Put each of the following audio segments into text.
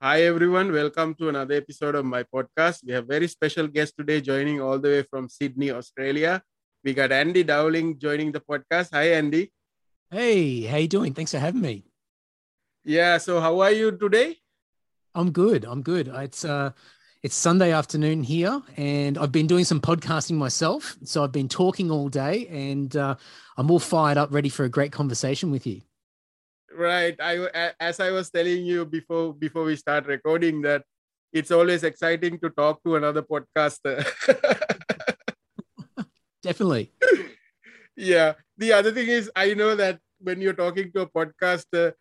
Hi everyone, welcome to another episode of my podcast. We have a very special guest today joining all the way from Sydney, Australia. We got Andy Dowling joining the podcast. Hi Andy. Hey, how you doing? Thanks for having me. Yeah, so how are you today? I'm good. I'm good. It's uh it's Sunday afternoon here and I've been doing some podcasting myself. So I've been talking all day and uh, I'm all fired up ready for a great conversation with you. Right. I as i was telling you before before we start recording that it's always exciting to talk to another podcaster. Definitely. Yeah. The other thing is i know that when you're talking to a podcaster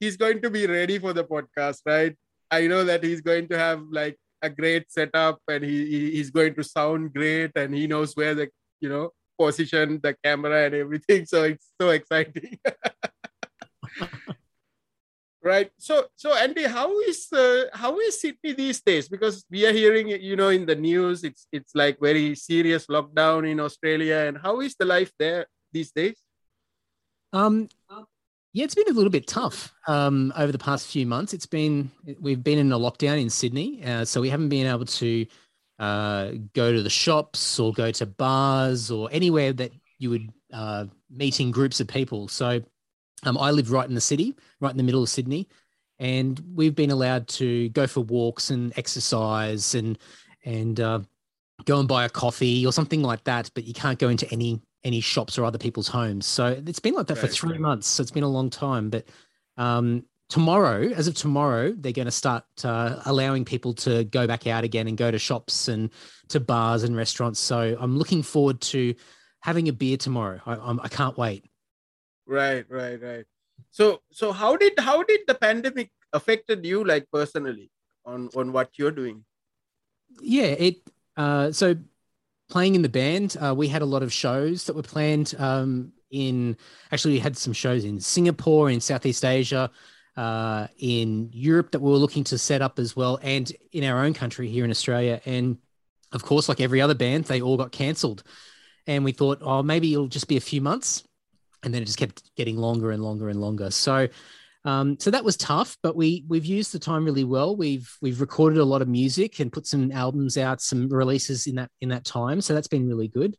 he's going to be ready for the podcast right? I know that he's going to have like a great setup and he he's going to sound great and he knows where the you know position the camera and everything. So it's so exciting. Right. So so andy how is uh, how is sydney these days? Because we are hearing you know in the news it's it's like very serious lockdown in australia. And how is the life there these days? Um yeah it's been a little bit tough um over the past few months it's been we've been in a lockdown in sydney uh, so we haven't been able to uh, go to the shops or go to bars or anywhere that you would uh, meet in groups of people so um, I live right in the city, right in the middle of Sydney, and we've been allowed to go for walks and exercise and and uh, go and buy a coffee or something like that. But you can't go into any any shops or other people's homes. So it's been like that for three months. So it's been a long time. But um, tomorrow, as of tomorrow, they're going to start uh, allowing people to go back out again and go to shops and to bars and restaurants. So I'm looking forward to having a beer tomorrow. I, I'm, I can't wait. Right, right, right. So, so how did how did the pandemic affected you, like personally, on on what you're doing? Yeah, it. Uh, so playing in the band, uh, we had a lot of shows that were planned. Um, in actually, we had some shows in Singapore, in Southeast Asia, uh, in Europe that we were looking to set up as well, and in our own country here in Australia. And of course, like every other band, they all got cancelled. And we thought, oh, maybe it'll just be a few months and then it just kept getting longer and longer and longer. So, um, so that was tough, but we we've used the time really well. We've we've recorded a lot of music and put some albums out, some releases in that in that time. So that's been really good.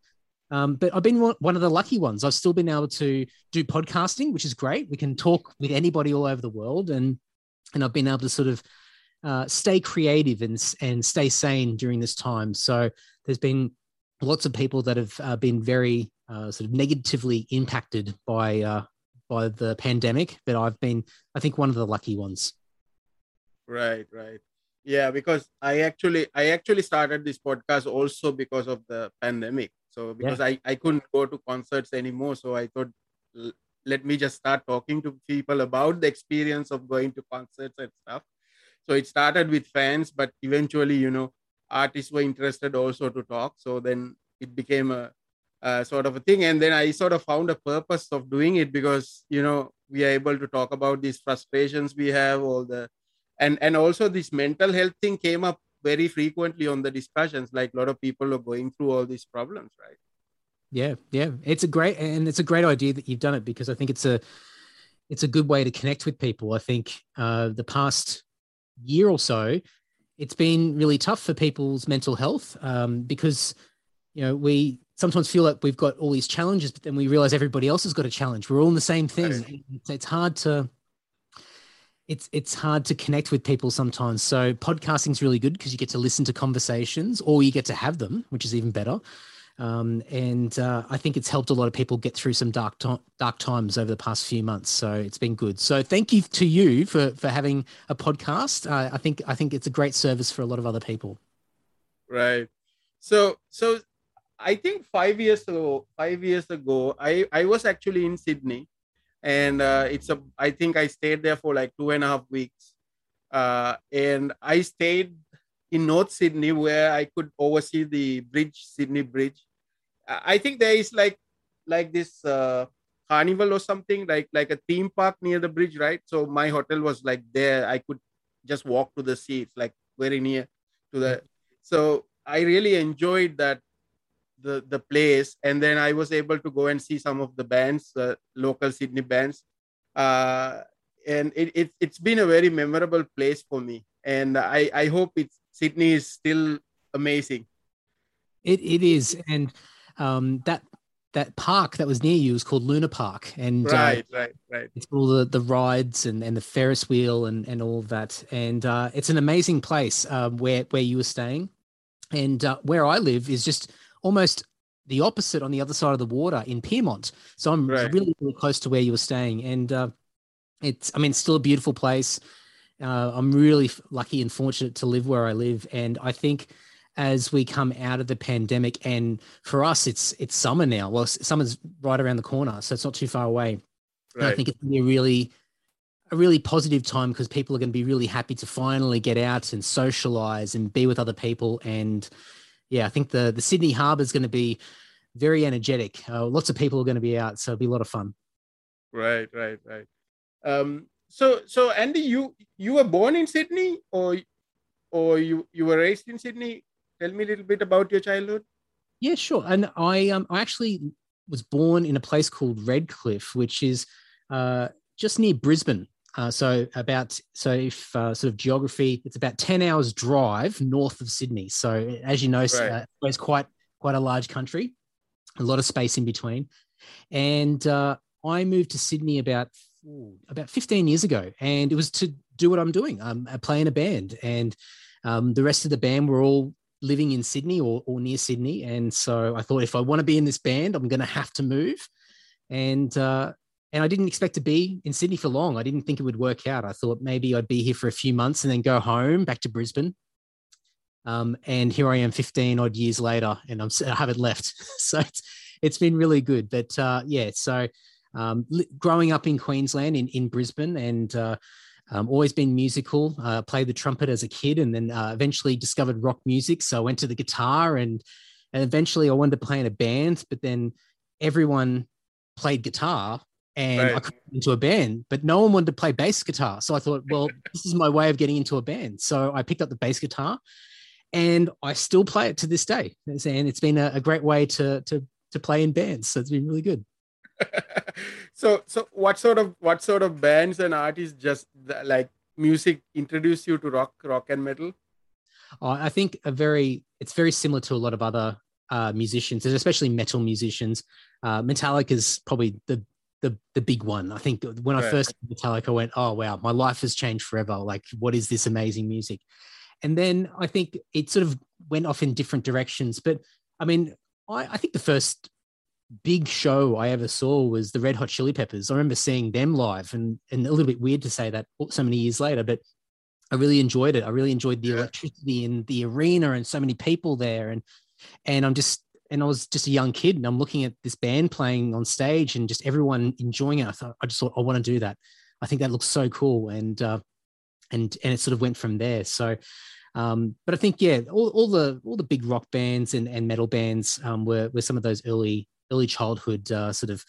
Um, but I've been one of the lucky ones. I've still been able to do podcasting, which is great. We can talk with anybody all over the world, and and I've been able to sort of uh, stay creative and and stay sane during this time. So there's been lots of people that have uh, been very uh, sort of negatively impacted by uh, by the pandemic, but I've been, I think, one of the lucky ones. Right, right, yeah. Because I actually, I actually started this podcast also because of the pandemic. So because yeah. I I couldn't go to concerts anymore, so I thought, let me just start talking to people about the experience of going to concerts and stuff. So it started with fans, but eventually, you know, artists were interested also to talk. So then it became a uh, sort of a thing. And then I sort of found a purpose of doing it because you know we are able to talk about these frustrations we have, all the and and also this mental health thing came up very frequently on the discussions. Like a lot of people are going through all these problems, right? Yeah, yeah, it's a great and it's a great idea that you've done it because I think it's a it's a good way to connect with people. I think uh, the past year or so, it's been really tough for people's mental health um, because you know we sometimes feel like we've got all these challenges, but then we realize everybody else has got a challenge. We're all in the same thing. It's, hard to it's it's hard to connect with people sometimes. So podcasting is really good because you get to listen to conversations, or you get to have them, which is even better. Um, and uh, I think it's helped a lot of people get through some dark to- dark times over the past few months. So it's been good. So thank you to you for for having a podcast. Uh, I think I think it's a great service for a lot of other people. Right. So so I think five years ago, five years ago, I, I was actually in Sydney, and uh, it's a. I think I stayed there for like two and a half weeks, uh, and I stayed in North Sydney where I could oversee the bridge, Sydney Bridge. I think there is like like this uh, carnival or something like like a theme park near the bridge, right? So my hotel was like there. I could just walk to the sea. It's like very near to the. So I really enjoyed that the the place, and then I was able to go and see some of the bands, uh, local Sydney bands, uh, and it, it it's been a very memorable place for me. And I I hope it's Sydney is still amazing. It it is, and um, that that park that was near you is called Luna Park, and uh, right, uh, right, right. It's all the, the rides and, and the Ferris wheel and, and all of that, and uh, it's an amazing place um, where where you were staying, and uh, where I live is just almost the opposite on the other side of the water in Pyrmont. So I'm right. really really close to where you were staying, and uh, it's I mean it's still a beautiful place. Uh, I'm really lucky and fortunate to live where I live, and I think as we come out of the pandemic and for us it's it's summer now well summer's right around the corner so it's not too far away right. i think it's going to be a really a really positive time because people are going to be really happy to finally get out and socialize and be with other people and yeah i think the the sydney harbour is going to be very energetic uh, lots of people are going to be out so it'll be a lot of fun right right right um so so andy you you were born in sydney or or you you were raised in sydney tell me a little bit about your childhood? Yeah, sure. And I um I actually was born in a place called Redcliffe, which is uh, just near Brisbane. Uh, so about so if uh, sort of geography, it's about ten hours drive north of Sydney. So as you know, right. uh, it's quite quite a large country, a lot of space in between. And uh, I moved to Sydney about about fifteen years ago, and it was to do what I'm doing. I'm playing a band, and um, the rest of the band were all living in Sydney or, or near Sydney. And so I thought if I want to be in this band, I'm going to have to move. And, uh, and I didn't expect to be in Sydney for long. I didn't think it would work out. I thought maybe I'd be here for a few months and then go home back to Brisbane. Um, and here I am 15 odd years later and I'm, I haven't left. so it's, it's been really good. But uh, yeah, so um, growing up in Queensland, in, in Brisbane, and uh, um, always been musical. Uh, played the trumpet as a kid, and then uh, eventually discovered rock music. So I went to the guitar, and and eventually I wanted to play in a band. But then everyone played guitar, and right. I got into a band, but no one wanted to play bass guitar. So I thought, well, this is my way of getting into a band. So I picked up the bass guitar, and I still play it to this day. And it's been a, a great way to to to play in bands. So it's been really good. so so what sort of what sort of bands and artists just like music introduce you to rock rock and metal oh, i think a very it's very similar to a lot of other uh, musicians especially metal musicians uh, metallica is probably the the, the big one i think when right. i first metallica i went oh wow my life has changed forever like what is this amazing music and then i think it sort of went off in different directions but i mean I, I think the first big show I ever saw was the Red Hot Chili Peppers. I remember seeing them live, and and a little bit weird to say that so many years later, but I really enjoyed it. I really enjoyed the electricity and the arena and so many people there, and and I'm just and I was just a young kid, and I'm looking at this band playing on stage, and just everyone enjoying it. I thought I just thought I want to do that. I think that looks so cool, and uh, and and it sort of went from there. So. Um, but I think yeah, all, all the all the big rock bands and, and metal bands um, were were some of those early early childhood uh, sort of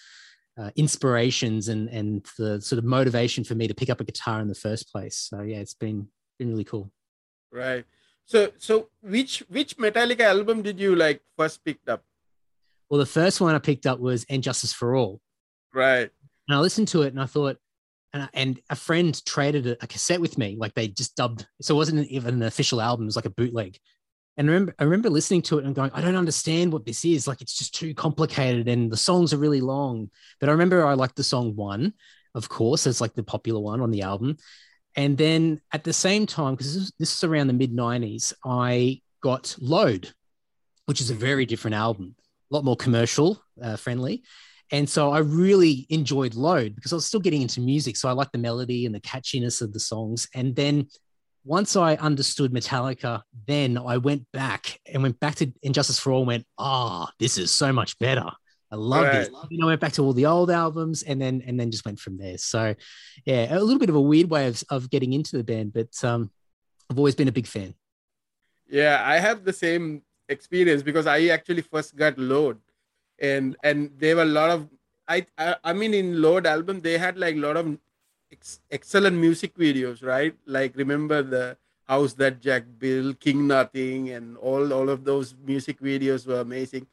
uh, inspirations and and the sort of motivation for me to pick up a guitar in the first place. So yeah, it's been been really cool. Right. So so which which Metallica album did you like first picked up? Well, the first one I picked up was And Justice for All. Right. And I listened to it and I thought, and, and a friend traded a, a, cassette with me. Like they just dubbed, so it wasn't even an official album; it was like a bootleg. And I remember, I remember listening to it and going, I don't understand what this is. Like, it's just too complicated and the songs are really long. But I remember I liked the song One, of course, as like the popular one on the album. And then at the same time, because this, this is around the mid 90s, I got Load, which is a very different album, a lot more commercial uh, friendly. And so I really enjoyed Load because I was still getting into music. So I liked the melody and the catchiness of the songs. And then once I understood Metallica, then I went back and went back to And Justice for All and went, ah, oh, this is so much better. I love right. this. And I went back to all the old albums and then and then just went from there. So yeah, a little bit of a weird way of, of getting into the band, but um, I've always been a big fan. Yeah, I have the same experience because I actually first got Load and and there were a lot of I, I I mean in Load album they had like a lot of ex- excellent music videos, right? Like remember the house that Jack built, King Nothing, and all all of those music videos were amazing.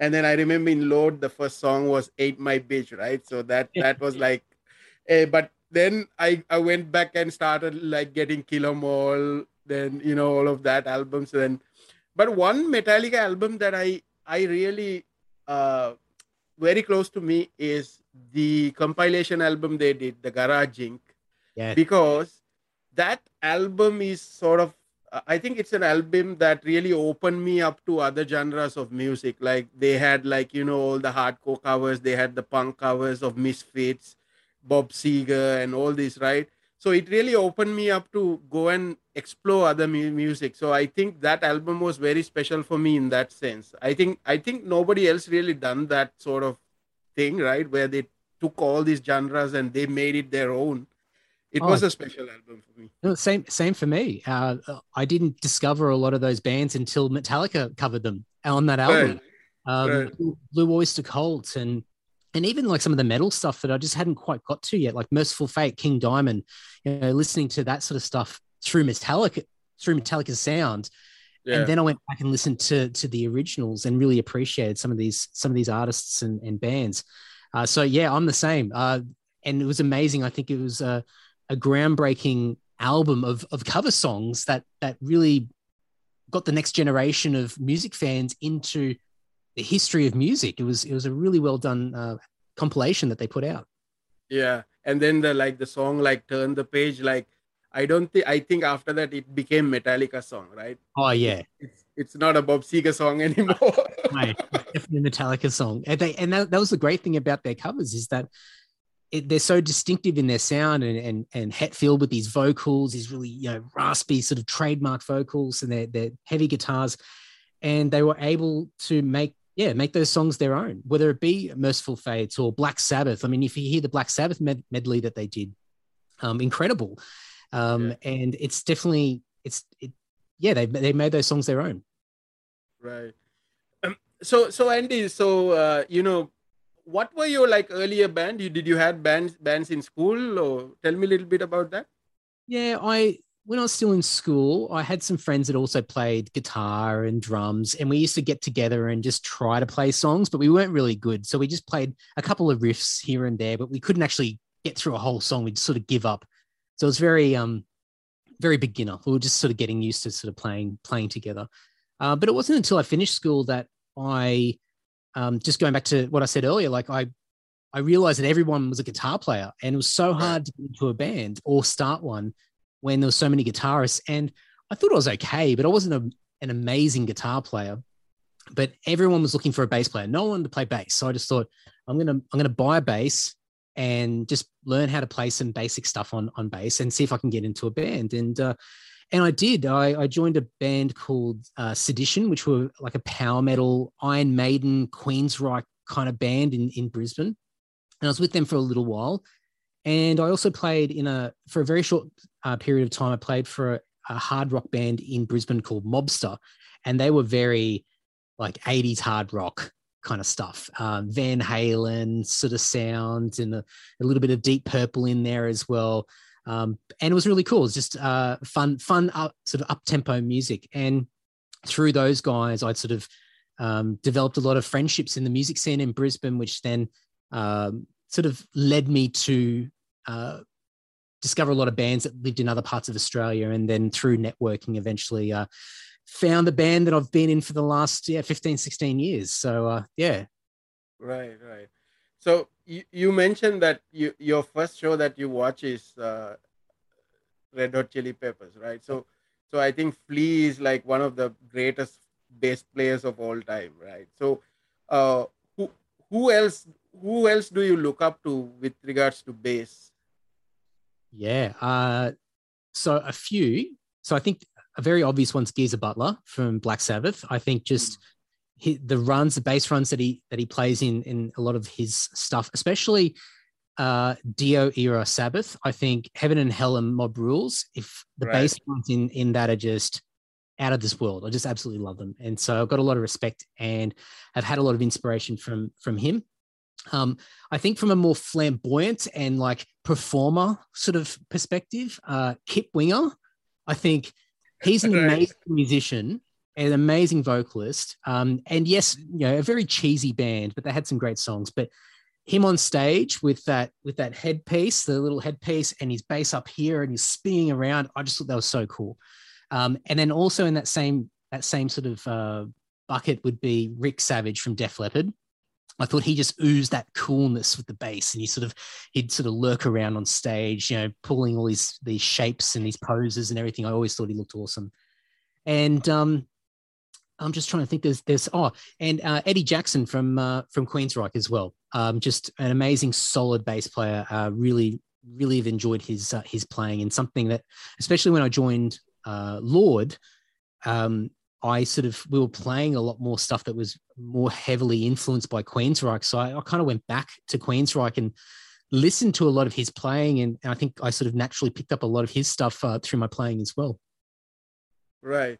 And then I remember in Load the first song was "Ain't My Bitch," right? So that that was like, uh, but then I I went back and started like getting Kill 'Em All, then you know all of that albums. Then, but one Metallica album that I I really uh very close to me is the compilation album they did, the Garage Inc. Yeah. Because that album is sort of I think it's an album that really opened me up to other genres of music. Like they had like, you know, all the hardcore covers, they had the punk covers of Misfits, Bob Seger and all this, right? So it really opened me up to go and explore other mu- music. So I think that album was very special for me in that sense. I think I think nobody else really done that sort of thing, right? Where they took all these genres and they made it their own it oh, was a special album for me. No, same, same for me. Uh, I didn't discover a lot of those bands until Metallica covered them on that album. Right. Um, right. Blue Oyster Cult and and even like some of the metal stuff that I just hadn't quite got to yet, like Mercyful Fate, King Diamond. You know, listening to that sort of stuff through Metallica, through Metallica's sound. Yeah. And then I went back and listened to to the originals and really appreciated some of these some of these artists and, and bands. Uh, so yeah, I'm the same. Uh, and it was amazing. I think it was uh, a groundbreaking album of of cover songs that that really got the next generation of music fans into the history of music. It was it was a really well done uh, compilation that they put out. Yeah, and then the like the song like turn the page like I don't think I think after that it became Metallica song, right? Oh yeah, it's it's not a Bob Seger song anymore. right, definitely Metallica song, and they and that, that was the great thing about their covers is that it, they're so distinctive in their sound and and and Hetfield with these vocals, these really you know raspy sort of trademark vocals and their their heavy guitars, and they were able to make yeah make those songs their own, whether it be Mercyful Fates or Black Sabbath. I mean, if you hear the Black Sabbath med- medley that they did, um, incredible, um, yeah. and it's definitely it's it, yeah they they made those songs their own. Right. Um, so so Andy, so uh, you know what were your like earlier band? You did you had bands bands in school, or tell me a little bit about that? Yeah, I when I was still in school, I had some friends that also played guitar and drums, and we used to get together and just try to play songs, but we weren't really good. So we just played a couple of riffs here and there, but we couldn't actually get through a whole song. We'd sort of give up. So it was very um very beginner. We were just sort of getting used to sort of playing playing together. Uh, but it wasn't until I finished school that I um, just going back to what I said earlier, like I, I realized that everyone was a guitar player, and it was so hard to get into a band or start one when there were so many guitarists. And I thought I was okay, but I wasn't a, an amazing guitar player. But everyone was looking for a bass player. No one to play bass, so I just thought I'm gonna I'm gonna buy a bass and just learn how to play some basic stuff on on bass and see if I can get into a band. And uh, and I did. I, I joined a band called uh, Sedition, which were like a power metal, Iron Maiden, Queensryche kind of band in, in Brisbane. And I was with them for a little while. And I also played in a, for a very short uh, period of time, I played for a, a hard rock band in Brisbane called Mobster. And they were very like 80s hard rock kind of stuff. Um, Van Halen sort of sound and a, a, little bit of Deep Purple in there as well. Um, and it was really cool. It's just uh, fun, fun, up, sort of up tempo music. And through those guys, I'd sort of um, developed a lot of friendships in the music scene in Brisbane, which then um, sort of led me to uh, discover a lot of bands that lived in other parts of Australia. And then through networking, eventually uh, found the band that I've been in for the last yeah 15, 16 years. So uh, yeah. Right, right. So you, you mentioned that you, your first show that you watch is uh, Red Hot Chili Peppers, right? So so I think Flea is like one of the greatest bass players of all time, right? So uh, who who else who else do you look up to with regards to bass? Yeah, uh, so a few. So I think a very obvious one's Geezer Butler from Black Sabbath. I think just mm he, the runs, the bass runs that he that he plays in in a lot of his stuff, especially uh, Dio era Sabbath. I think Heaven and Hell and Mob Rules. If the right. bass runs in in that are just out of this world, I just absolutely love them, and so I've got a lot of respect and have had a lot of inspiration from from him. Um, I think from a more flamboyant and like performer sort of perspective, uh, Kip Winger. I think he's an amazing musician an amazing vocalist. Um, and yes, you know, a very cheesy band, but they had some great songs. But him on stage with that with that headpiece, the little headpiece, and his bass up here, and he's spinning around. I just thought that was so cool. Um, and then also in that same that same sort of uh, bucket would be Rick Savage from Def Leppard. I thought he just oozed that coolness with the bass, and he sort of he'd sort of lurk around on stage, you know, pulling all these these shapes and these poses and everything. I always thought he looked awesome. And um, I'm just trying to think. There's there's oh, and uh, Eddie Jackson from uh, from Queensryche as well. Um, just an amazing, solid bass player. Uh, really, really have enjoyed his uh, his playing and something that, especially when I joined uh, Lord, um, I sort of we were playing a lot more stuff that was more heavily influenced by Queensryche. So I, I kind of went back to Queensryche and listened to a lot of his playing, and, and I think I sort of naturally picked up a lot of his stuff uh, through my playing as well. Right.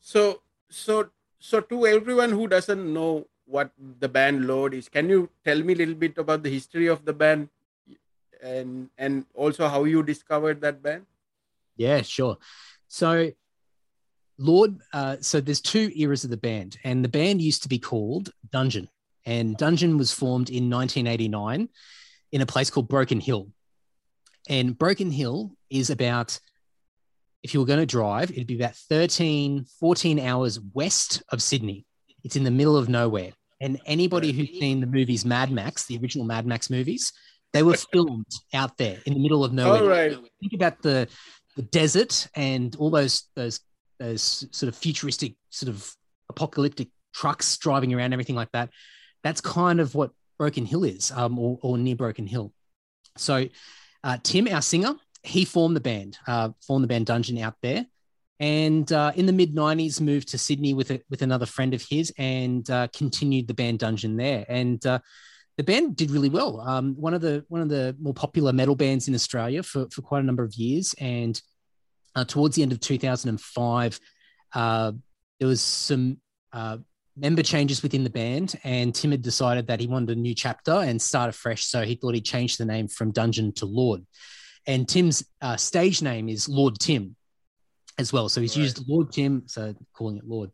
So so so to everyone who doesn't know what the band Lord is, can you tell me a little bit about the history of the band and and also how you discovered that band? Yeah, sure. So Lord, uh, so there's two eras of the band, and the band used to be called Dungeon, and Dungeon was formed in 1989 in a place called Broken Hill. And Broken Hill is about if you were going to drive, it'd be about 13, 14 hours west of Sydney. It's in the middle of nowhere. And anybody who's seen the movies Mad Max, the original Mad Max movies, they were filmed out there in the middle of nowhere. All right. Think about the the desert and all those those those sort of futuristic, sort of apocalyptic trucks driving around, everything like that. That's kind of what Broken Hill is, um, or, or near Broken Hill. So, uh, Tim, our singer, he formed the band, uh, formed the band Dungeon out there, and uh, in the mid '90s moved to Sydney with a, with another friend of his, and uh, continued the band Dungeon there. And uh, the band did really well. Um, one of the one of the more popular metal bands in Australia for for quite a number of years. And uh, towards the end of 2005, uh, there was some member changes within the band, and Tim had decided that he wanted a new chapter and start afresh. So he thought he'd change the name from Dungeon to Lord. And Tim's uh, stage name is Lord Tim as well. So he's right. used Lord Tim, so calling it Lord.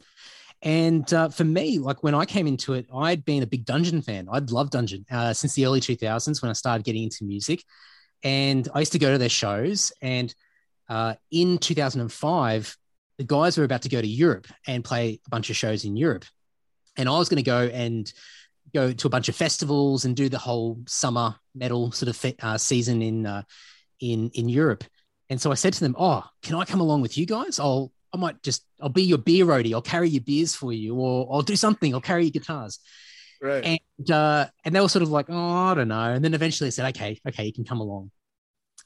And uh, for me, like when I came into it, I'd been a big Dungeon fan. I'd loved Dungeon uh, since the early 2000s when I started getting into music. And I used to go to their shows. And uh, in 2005, the guys were about to go to Europe and play a bunch of shows in Europe. And I was going to go and go to a bunch of festivals and do the whole summer metal sort of uh, season in uh, in in Europe. And so I said to them, "Oh, can I come along with you guys? I'll I might just I'll be your beer roadie. I'll carry your beers for you, or I'll do something. I'll carry your guitars." Right. And uh, and they were sort of like, "Oh, I don't know." And then eventually they said, "Okay, okay, you can come along."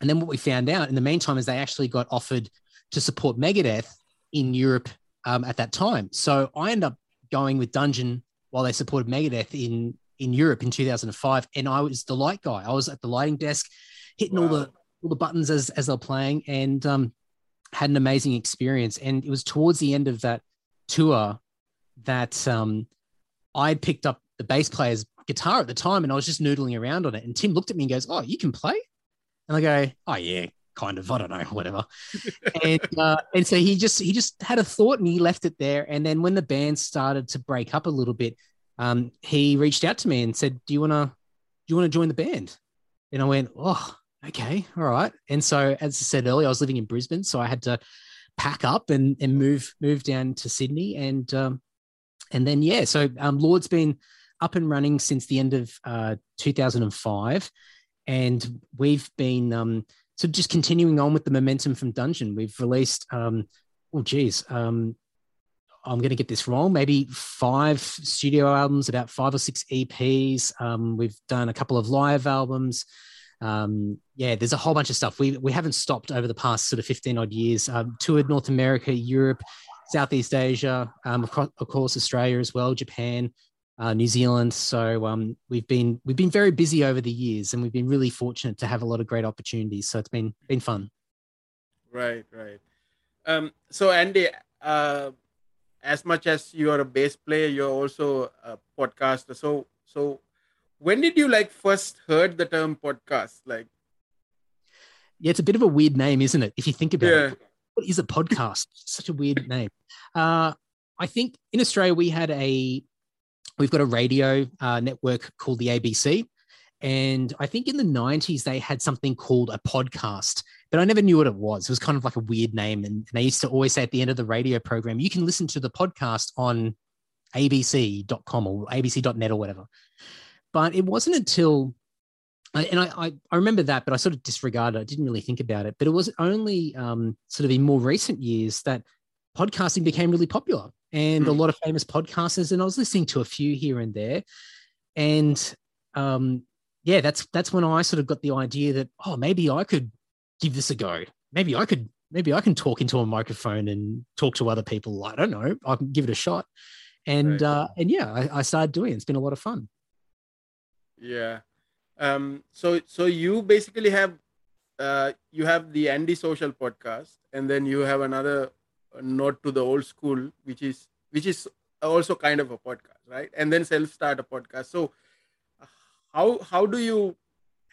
And then what we found out in the meantime is they actually got offered to support Megadeth in Europe um, at that time. So I ended up going with Dungeon while they supported Megadeth in in Europe in 2005, and I was the light guy. I was at the lighting desk, hitting wow. all the all the buttons as as they're playing, and um, had an amazing experience. And it was towards the end of that tour that um, I picked up the bass player's guitar at the time, and I was just noodling around on it. And Tim looked at me and goes, "Oh, you can play?" And I go, "Oh yeah, kind of. I don't know, whatever." and uh, and so he just he just had a thought and he left it there. And then when the band started to break up a little bit, um, he reached out to me and said, "Do you wanna do you wanna join the band?" And I went, "Oh." Okay, all right. And so, as I said earlier, I was living in Brisbane, so I had to pack up and, and move move down to Sydney, and um, and then yeah, so um, Lord's been up and running since the end of uh, 2005, and we've been um, so just continuing on with the momentum from Dungeon. We've released, um, oh geez, um, I'm going to get this wrong. Maybe five studio albums, about five or six EPs. Um, we've done a couple of live albums um, yeah, there's a whole bunch of stuff. We we haven't stopped over the past sort of 15 odd years. Um, toured North America, Europe, Southeast Asia, um, of, course Australia as well, Japan, uh, New Zealand. So um, we've been we've been very busy over the years, and we've been really fortunate to have a lot of great opportunities. So it's been been fun. Right, right. Um, so Andy, uh, as much as you are a bass player, you're also a podcaster. So so when did you like first heard the term podcast? Like yeah it's a bit of a weird name isn't it? If you think about yeah. it what is a podcast? Such a weird name. Uh I think in Australia we had a we've got a radio uh, network called the ABC, and I think in the '90s they had something called a podcast, but I never knew what it was. It was kind of like a weird name, and, and they used to always say at the end of the radio program, "You can listen to the podcast on abc.com or abc.net or whatever." But it wasn't until and I, I, I, remember that, but I sort of disregarded it. I didn't really think about it. But it was only um, sort of in more recent years that podcasting became really popular and mm. a hmm. lot of famous podcasters. And I was listening to a few here and there. And um, yeah, that's that's when I sort of got the idea that, oh, maybe I could give this a go. Maybe I could, maybe I can talk into a microphone and talk to other people. I don't know. I can give it a shot. And right. uh, and yeah, I, I started doing it. It's been a lot of fun. Yeah um, so so you basically have uh, you have the Andy Social podcast, and then you have another Nod to the old school, which is which is also kind of a podcast, right? And then Self Starter podcast. So how how do you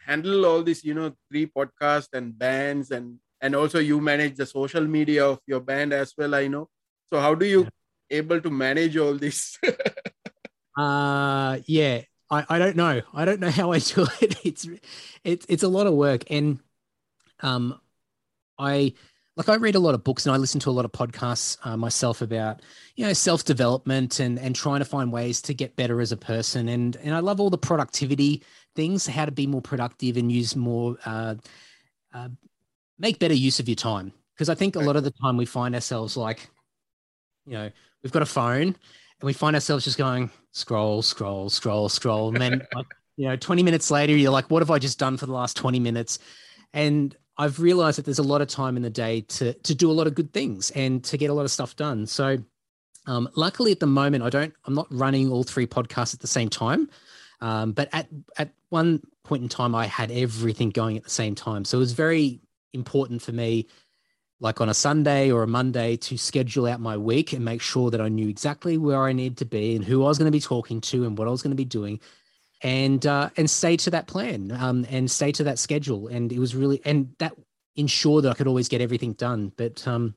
handle all this? You know, three podcasts and bands, and and also you manage the social media of your band as well. I know. So how do you yeah. able to manage all this? uh yeah I, I don't know. I don't know how I do it. It's it's it's a lot of work, and um, I like I read a lot of books and I listen to a lot of podcasts uh, myself about you know self development and and trying to find ways to get better as a person, and and I love all the productivity things, how to be more productive and use more, uh, uh, make better use of your time. Because I think a lot of the time we find ourselves like, you know, we've got a phone and we find ourselves just going scroll, scroll, scroll, scroll, and then like, you know, 20 minutes later, you're like, what have I just done for the last 20 minutes? And I've realized that there's a lot of time in the day to to do a lot of good things and to get a lot of stuff done. So um, luckily at the moment, I don't, I'm not running all three podcasts at the same time. Um, but at at one point in time, I had everything going at the same time. So it was very important for me like on a Sunday or a Monday to schedule out my week and make sure that I knew exactly where I needed to be and who I was going to be talking to and what I was going to be doing and uh, and stay to that plan um, and stay to that schedule. And it was really and that ensured that I could always get everything done. But um,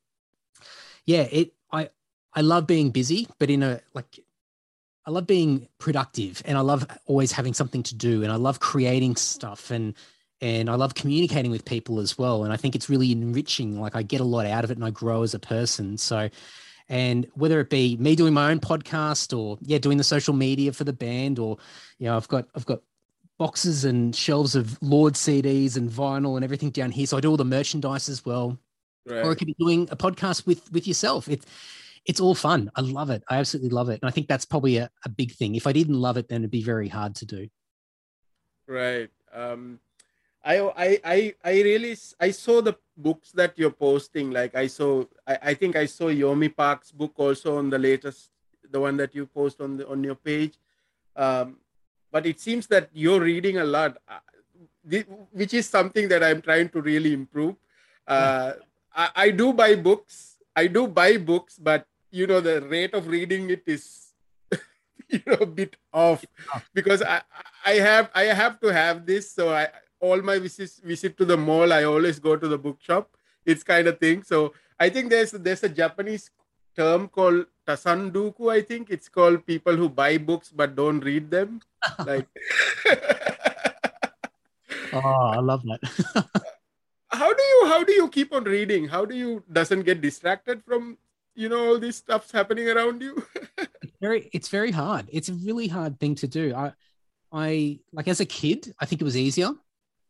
yeah it I I love being busy but in a like I love being productive and I love always having something to do and I love creating stuff and and I love communicating with people as well. And I think it's really enriching. Like I get a lot out of it and I grow as a person. So, and whether it be me doing my own podcast or yeah, doing the social media for the band, or you know, I've got I've got boxes and shelves of Lord CDs and vinyl and everything down here. So I do all the merchandise as well. Right. Or I could be doing a podcast with with yourself. It's it's all fun. I love it. I absolutely love it. And I think that's probably a, a big thing. If I didn't love it, then it'd be very hard to do. Right. Um I I I I really I saw the books that you're posting. Like I saw I, I think I saw Yeonmi Park's book also on the latest the one that you post on the on your page. Um, but it seems that you're reading a lot, uh, which is something that I'm trying to really improve. Uh, I, I do buy books. I do buy books, but you know the rate of reading it is you know a bit off because I I have I have to have this so I all my visits visit to the mall, I always go to the bookshop. It's kind of thing. So I think there's there's a Japanese term called tsundoku. I think it's called people who buy books but don't read them. like, oh, I love that. how do you how do you keep on reading? How do you doesn't get distracted from you know all these stuffs happening around you? it's very it's very hard. It's a really hard thing to do. I I like as a kid, I think it was easier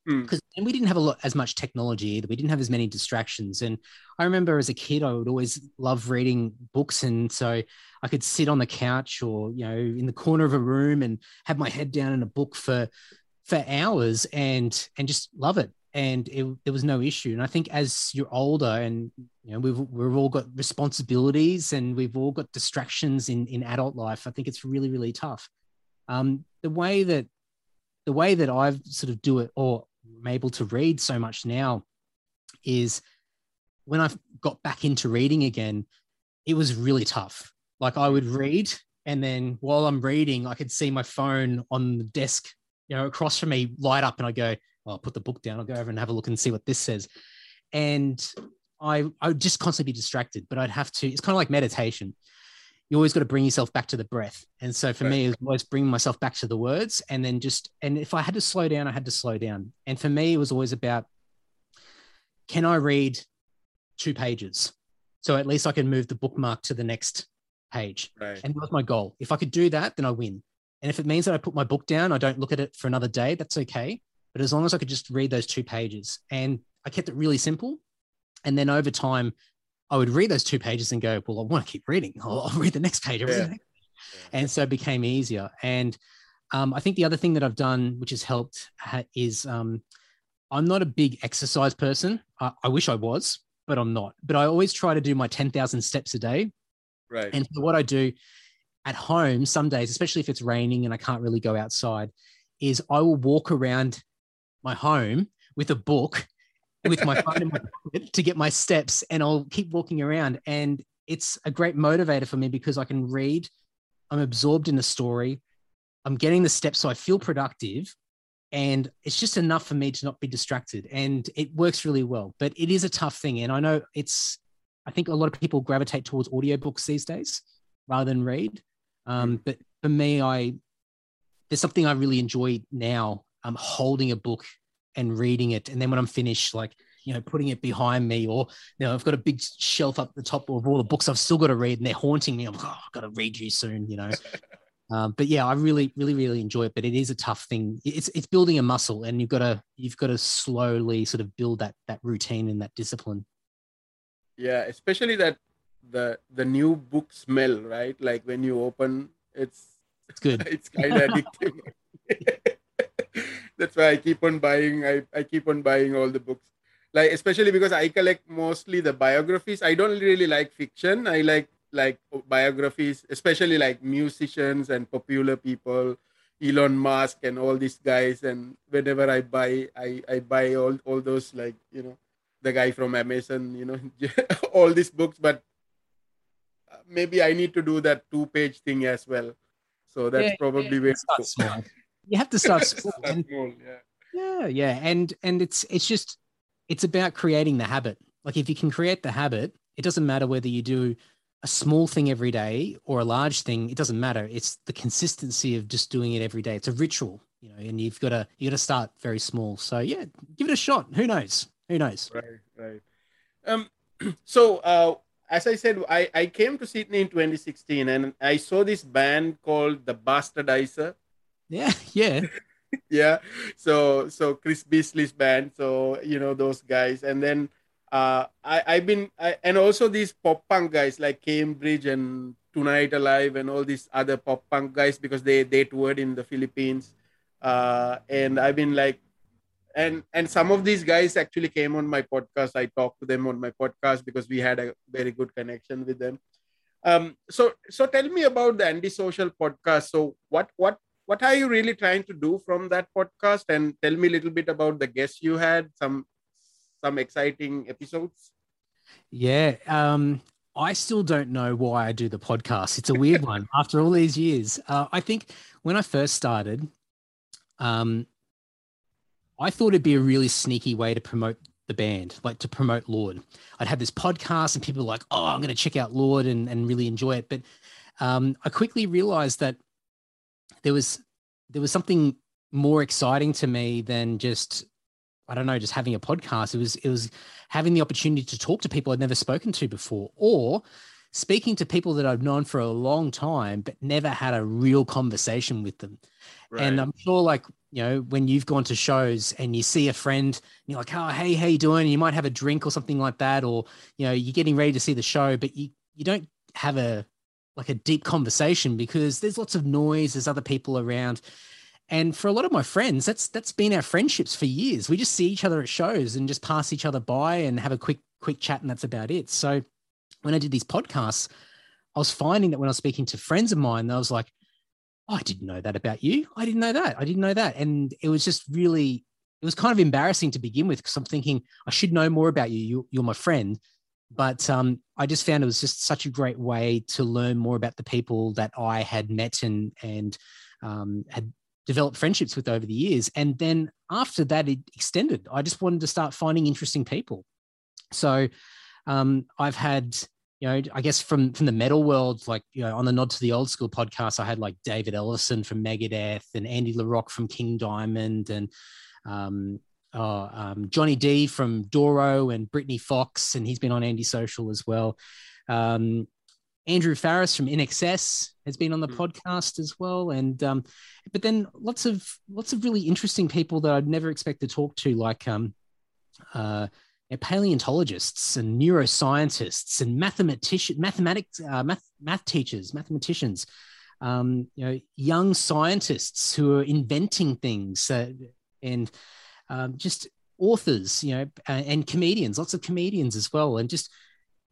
because mm. we didn't have a lot as much technology either. We didn't have as many distractions. And I remember as a kid, I would always love reading books, and so I could sit on the couch or you know in the corner of a room and have my head down in a book for for hours and and just love it. And it, there was no issue. And I think as you're older, and you know we've we've all got responsibilities and we've all got distractions in in adult life. I think it's really really tough. Um, the way that the way that I've sort of do it, or I'm able to read so much now is when I got back into reading again, it was really tough. Like I would read, and then while I'm reading, I could see my phone on the desk, you know, across from me light up, and I go, I'll put the book down. I'll go over and have a look and see what this says. And I I would just constantly be distracted, but I'd have to. It's kind of like meditation. You always got to bring yourself back to the breath. And so for right. me, it was always bringing myself back to the words. And then just, and if I had to slow down, I had to slow down. And for me, it was always about can I read two pages? So at least I can move the bookmark to the next page. Right. And that was my goal. If I could do that, then I win. And if it means that I put my book down, I don't look at it for another day, that's okay. But as long as I could just read those two pages, and I kept it really simple. And then over time, I would read those two pages and go, well, I want to keep reading. I'll, I'll read the next page. Yeah. And so it became easier. And um, I think the other thing that I've done, which has helped, is um, I'm not a big exercise person. I, I, wish I was, but I'm not. But I always try to do my 10,000 steps a day. Right. And what I do at home, some days, especially if it's raining and I can't really go outside, is I will walk around my home with a book with my phone in my pocket to get my steps and I'll keep walking around. And it's a great motivator for me because I can read, I'm absorbed in the story, I'm getting the steps so I feel productive. And it's just enough for me to not be distracted. And it works really well. But it is a tough thing. And I know it's, I think a lot of people gravitate towards audiobooks these days rather than read. Um, but for me, I, there's something I really enjoy now. I'm holding a book and reading it. And then when I'm finished, like, you know, putting it behind me, or you know, I've got a big shelf up the top of all the books I've still got to read, and they're haunting me. I'm like, oh, I've got to read you soon, you know. um, but yeah, I really, really, really enjoy it. But it is a tough thing. It's it's building a muscle, and you've got to you've got to slowly sort of build that that routine and that discipline. Yeah, especially that the the new book smell, right? Like when you open, it's it's good. it's kind of addictive. That's why I keep on buying. I, I keep on buying all the books. Like especially because I collect mostly the biographies. I don't really like fiction. I like like biographies, especially like musicians and popular people, Elon Musk and all these guys. And whenever I buy, I, I buy all, all those like, you know, the guy from Amazon, you know, all these books. But maybe I need to do that two page thing as well. So that's yeah, probably yeah, where small you have to start small. and, small yeah. yeah, yeah, and and it's it's just it's about creating the habit. Like if you can create the habit, it doesn't matter whether you do a small thing every day or a large thing. It doesn't matter. It's the consistency of just doing it every day. It's a ritual, you know, and you've got to you got to start very small. So yeah, give it a shot. Who knows? Who knows? Right, right. Um, so uh, as I said, I, I came to Sydney in 2016 and I saw this band called the Bastardizer. Yeah, yeah. yeah. So so Chris Beasley's band. So you know those guys, and then uh, I I've been I, and also these pop punk guys like Cambridge and Tonight Alive and all these other pop punk guys because they they toured in the Philippines, uh, and I've been like. And and some of these guys actually came on my podcast. I talked to them on my podcast because we had a very good connection with them. Um, so so tell me about the Andy Social podcast. So what what what are you really trying to do from that podcast and tell me a little bit about the guests you had some some exciting episodes yeah um i still don't know why i do the podcast it's a weird one after all these years uh, i think when i first started um i thought it'd be a really sneaky way to promote the band, like to promote Lord. I'd have this podcast and people were like, oh, I'm going to check out Lord and, and really enjoy it. But um, I quickly realized that there was there was something more exciting to me than just I don't know, just having a podcast. It was it was having the opportunity to talk to people I'd never spoken to before, or speaking to people that I've known for a long time but never had a real conversation with them. Right. And I'm sure, like you know, when you've gone to shows and you see a friend, and you're like, "Oh, hey, how you doing?" And you might have a drink or something like that, or you know, you're getting ready to see the show, but you you don't have a like a deep conversation because there's lots of noise, there's other people around. And for a lot of my friends, that's that's been our friendships for years. We just see each other at shows and just pass each other by and have a quick quick chat, and that's about it. So when I did these podcasts, I was finding that when I was speaking to friends of mine, I was like, oh, I didn't know that about you. I didn't know that. I didn't know that. And it was just really, it was kind of embarrassing to begin with because I'm thinking I should know more about you. you you're my friend. But um, I just found it was just such a great way to learn more about the people that I had met and and um, had developed friendships with over the years. And then after that, it extended. I just wanted to start finding interesting people. So um, I've had you know, I guess from from the metal world, like you know, on the Nod to the Old School podcast, I had like David Ellefson from Megadeth and Andy LaRocque from King Diamond and um, oh, um, Johnny Dee from Doro and Britny Fox, and he's been on Andy Social as well. Um, Andrew Farriss from INXS has been on the mm. podcast as well, and um, but then lots of lots of really interesting people that I'd never expect to talk to, like um, uh, paleontologists and neuroscientists and mathematicians, mathematics, uh, math, math teachers, mathematicians, um, you know, young scientists who are inventing things uh, and um, just authors, you know, and comedians, lots of comedians as well, and just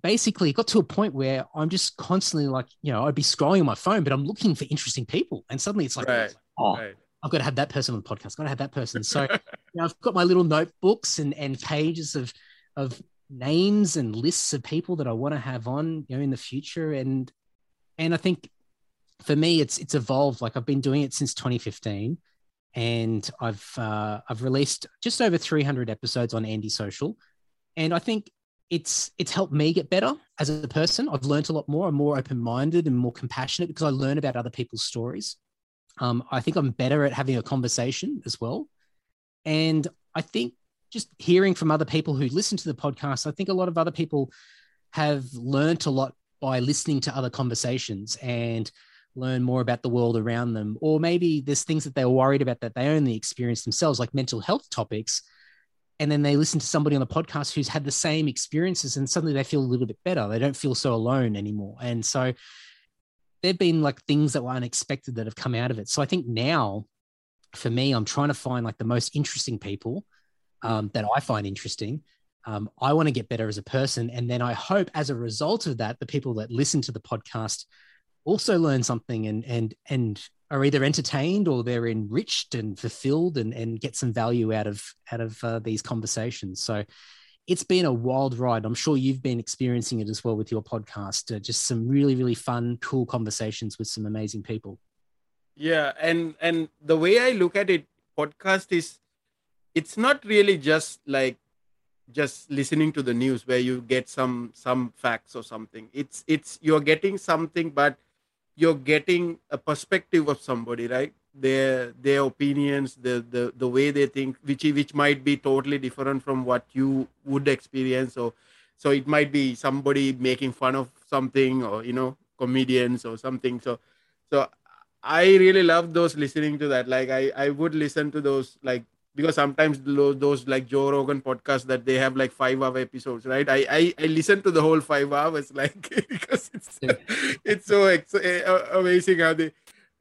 basically got to a point where I'm just constantly like, you know, I'd be scrolling on my phone, but I'm looking for interesting people, and suddenly it's like, right. oh. Right. I've got to have that person on the podcast. I've got to have that person. So you know, I've got my little notebooks and, and pages of of names and lists of people that I want to have on, you know, in the future. And and I think for me, it's it's evolved. Like I've been doing it since 2015, and I've uh, I've released just over 300 episodes on Andy Social, and I think it's it's helped me get better as a person. I've learned a lot more. I'm more open minded and more compassionate because I learn about other people's stories. Um, I think I'm better at having a conversation as well, and I think just hearing from other people who listen to the podcast, I think a lot of other people have learned a lot by listening to other conversations and learn more about the world around them. Or maybe there's things that they're worried about that they only experience themselves, like mental health topics. And then they listen to somebody on the podcast who's had the same experiences and suddenly they feel a little bit better. They don't feel so alone anymore. And so there've been like things that were unexpected that have come out of it. So I think now for me, I'm trying to find like the most interesting people um, that I find interesting. Um, I want to get better as a person. And then I hope as a result of that, the people that listen to the podcast also learn something and and and are either entertained or they're enriched and fulfilled and, and get some value out of out of uh, these conversations. So it's been a wild ride. I'm sure you've been experiencing it as well with your podcast. Uh, just some really really fun, cool conversations with some amazing people. Yeah, and and the way I look at it, podcast is it's not really just like just listening to the news where you get some some facts or something it's it's you're getting something but you're getting a perspective of somebody right? Their their opinions the the the way they think which which might be totally different from what you would experience. Or so it might be somebody making fun of something or you know comedians or something. So so i really love those listening to that. Like i i would listen to those like because sometimes those, like Joe Rogan podcasts that they have like five hour episodes, right? I I, I listen to the whole five hours like because it's it's so ex- eh, amazing how they.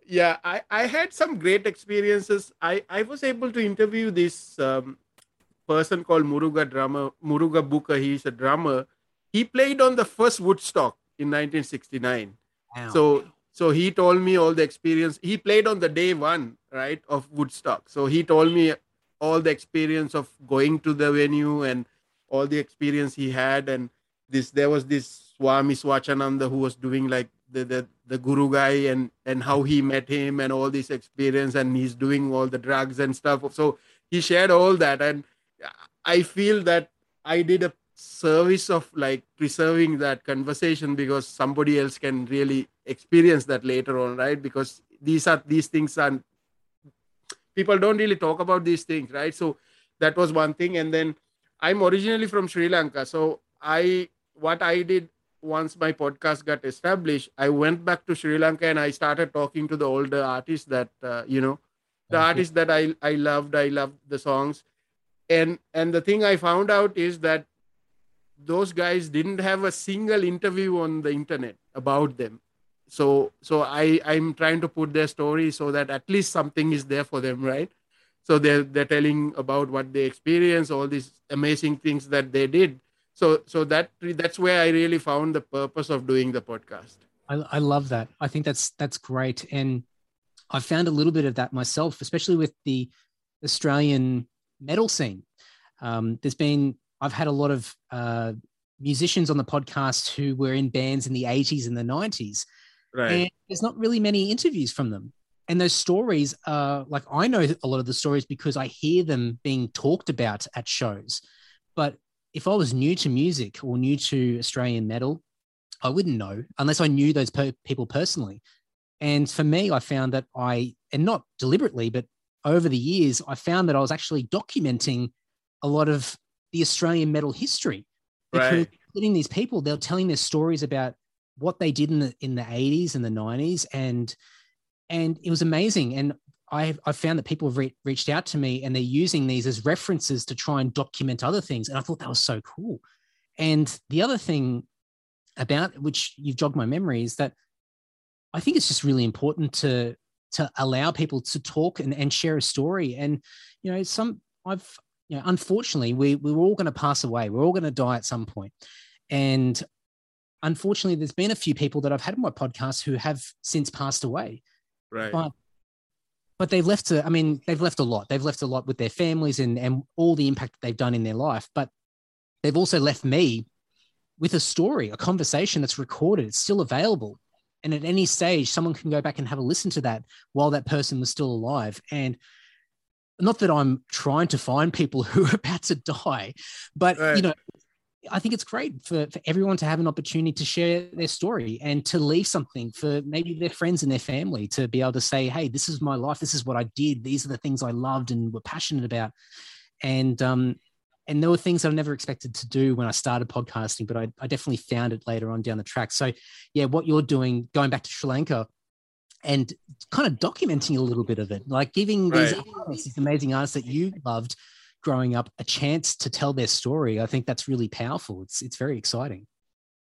Yeah, I I had some great experiences. I I was able to interview this um, person called Muruga drummer Muruga Booker. He's a drummer. He played on the first Woodstock in 1969. Wow. So so he told me all the experience. He played on the day one, right, of Woodstock. So he told me all the experience of going to the venue and all the experience he had. And this there was this swami swachananda who was doing like the, the the guru guy and and how he met him and all this experience. And he's doing all the drugs and stuff. So he shared all that. And i feel that i did a service of like preserving that conversation because somebody else can really experience that later on right? Because these are these things are people don't really talk about these things right? So that was one thing. And then i'm originally from sri lanka. So i what i did once my podcast got established i went back to sri lanka and i started talking to the older artists that uh, you know the artists that i i loved i loved the songs. And and the thing i found out is that those guys didn't have a single interview on the internet about them so so i i'm trying to put their story so that at least something is there for them right? So they're they're telling about what they experienced all these amazing things that they did. So so that that's where i really found the purpose of doing the podcast. I, I love that. I think that's that's great. And i found a little bit of that myself especially with the australian metal scene. Um, there's been i've had a lot of uh, musicians on the podcast who were in bands in the 80s and the 90s Right. And there's not really many interviews from them. And those stories are like, I know a lot of the stories because I hear them being talked about at shows. But if I was new to music or new to Australian metal, I wouldn't know unless I knew those per- people personally. And for me, I found that I, and not deliberately, but over the years, I found that I was actually documenting a lot of the Australian metal history. Because right. getting these people, they're telling their stories about what they did in the in the 80s and the 90s. And and it was amazing. And I I found that people have re- reached out to me and they're using these as references to try and document other things. And I thought that was so cool. And the other thing about which you've jogged my memory is that I think it's just really important to to allow people to talk and, and share a story. And you know, some I've you know, unfortunately, we we we're all going to pass away. We're all going to die at some point. And unfortunately, there's been a few people that I've had on my podcast who have since passed away. Right. But but they've left a, I mean, they've left a lot. They've left a lot with their families and and all the impact that they've done in their life. But they've also left me with a story, a conversation that's recorded. It's still available. And at any stage, someone can go back and have a listen to that while that person was still alive. And not that I'm trying to find people who are about to die, but right. you know, I think it's great for, for everyone to have an opportunity to share their story and to leave something for maybe their friends and their family to be able to say, hey, this is my life. This is what I did. These are the things I loved and were passionate about. And um, and there were things I never expected to do when I started podcasting, but I, I definitely found it later on down the track. So, yeah, what you're doing, going back to Sri Lanka and kind of documenting a little bit of it, like giving right. these artists, these amazing artists that you loved growing up, a chance to tell their story. I think that's really powerful. It's it's very exciting.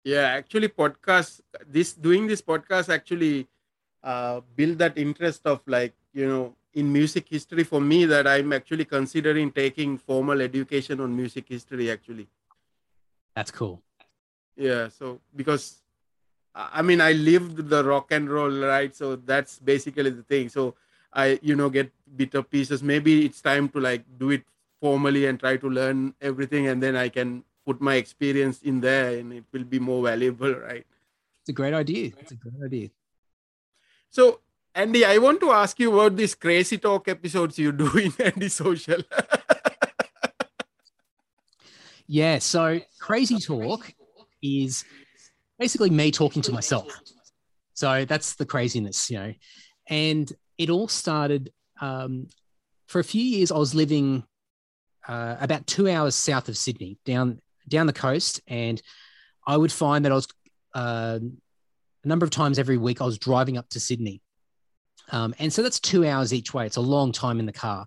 Yeah, actually, podcast this doing this podcast actually uh, build that interest of like you know in music history for me that I'm actually considering taking formal education on music history actually. That's cool. Yeah, so because I mean I lived the rock and roll, right? So that's basically the thing. So I, you know, get bit of pieces. Maybe it's time to like do it formally and try to learn everything and then I can put my experience in there and it will be more valuable, right? It's a great idea. It's a great idea. So Andy, I want to ask you about these crazy talk episodes you do in Andy Social. yeah, so crazy talk is basically me talking to myself. So that's the craziness, you know. And it all started um, for a few years. I was living uh, about two hours south of Sydney, down down the coast, and I would find that I was uh, a number of times every week I was driving up to Sydney um, and so that's two hours each way. It's a long time in the car.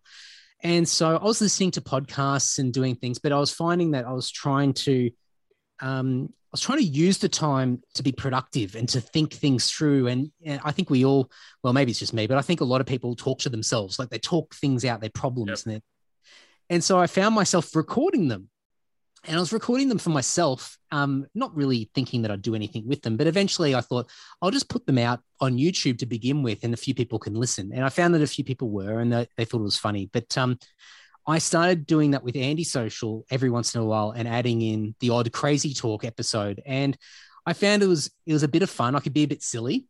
And so I was listening to podcasts and doing things, but I was finding that I was trying to, um, I was trying to use the time to be productive and to think things through. And, and, I think we all, well, maybe it's just me, but I think a lot of people talk to themselves, like they talk things out, their problems. Yep. And, and so I found myself recording them and I was recording them for myself, um, not really thinking that I'd do anything with them. But eventually I thought I'll just put them out on YouTube to begin with, and a few people can listen. And I found that a few people were, and they, thought it was funny. But um, I started doing that with Andy Social every once in a while and adding in the odd crazy talk episode. And I found it was it was a bit of fun. I could be a bit silly,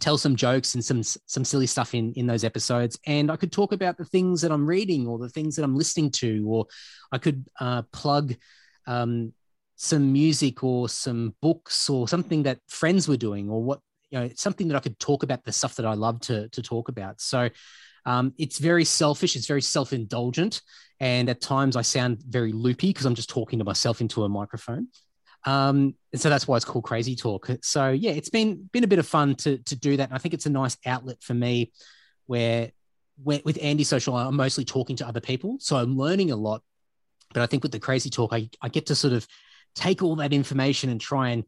tell some jokes and some some silly stuff in in those episodes. And i could talk about the things that i'm reading or the things that i'm listening to or i could uh, plug um, some music or some books or something that friends were doing or what you know something that i could talk about the stuff that i love to to talk about. So um, it's very selfish it's very self-indulgent and at times i sound very loopy because i'm just talking to myself into a microphone um, and so that's why it's called Crazy Talk. So yeah, it's been been a bit of fun to to do that. And I think it's a nice outlet for me where, where with Andy Social, I'm mostly talking to other people. So I'm learning a lot. But I think with the Crazy Talk, I, I get to sort of take all that information and try and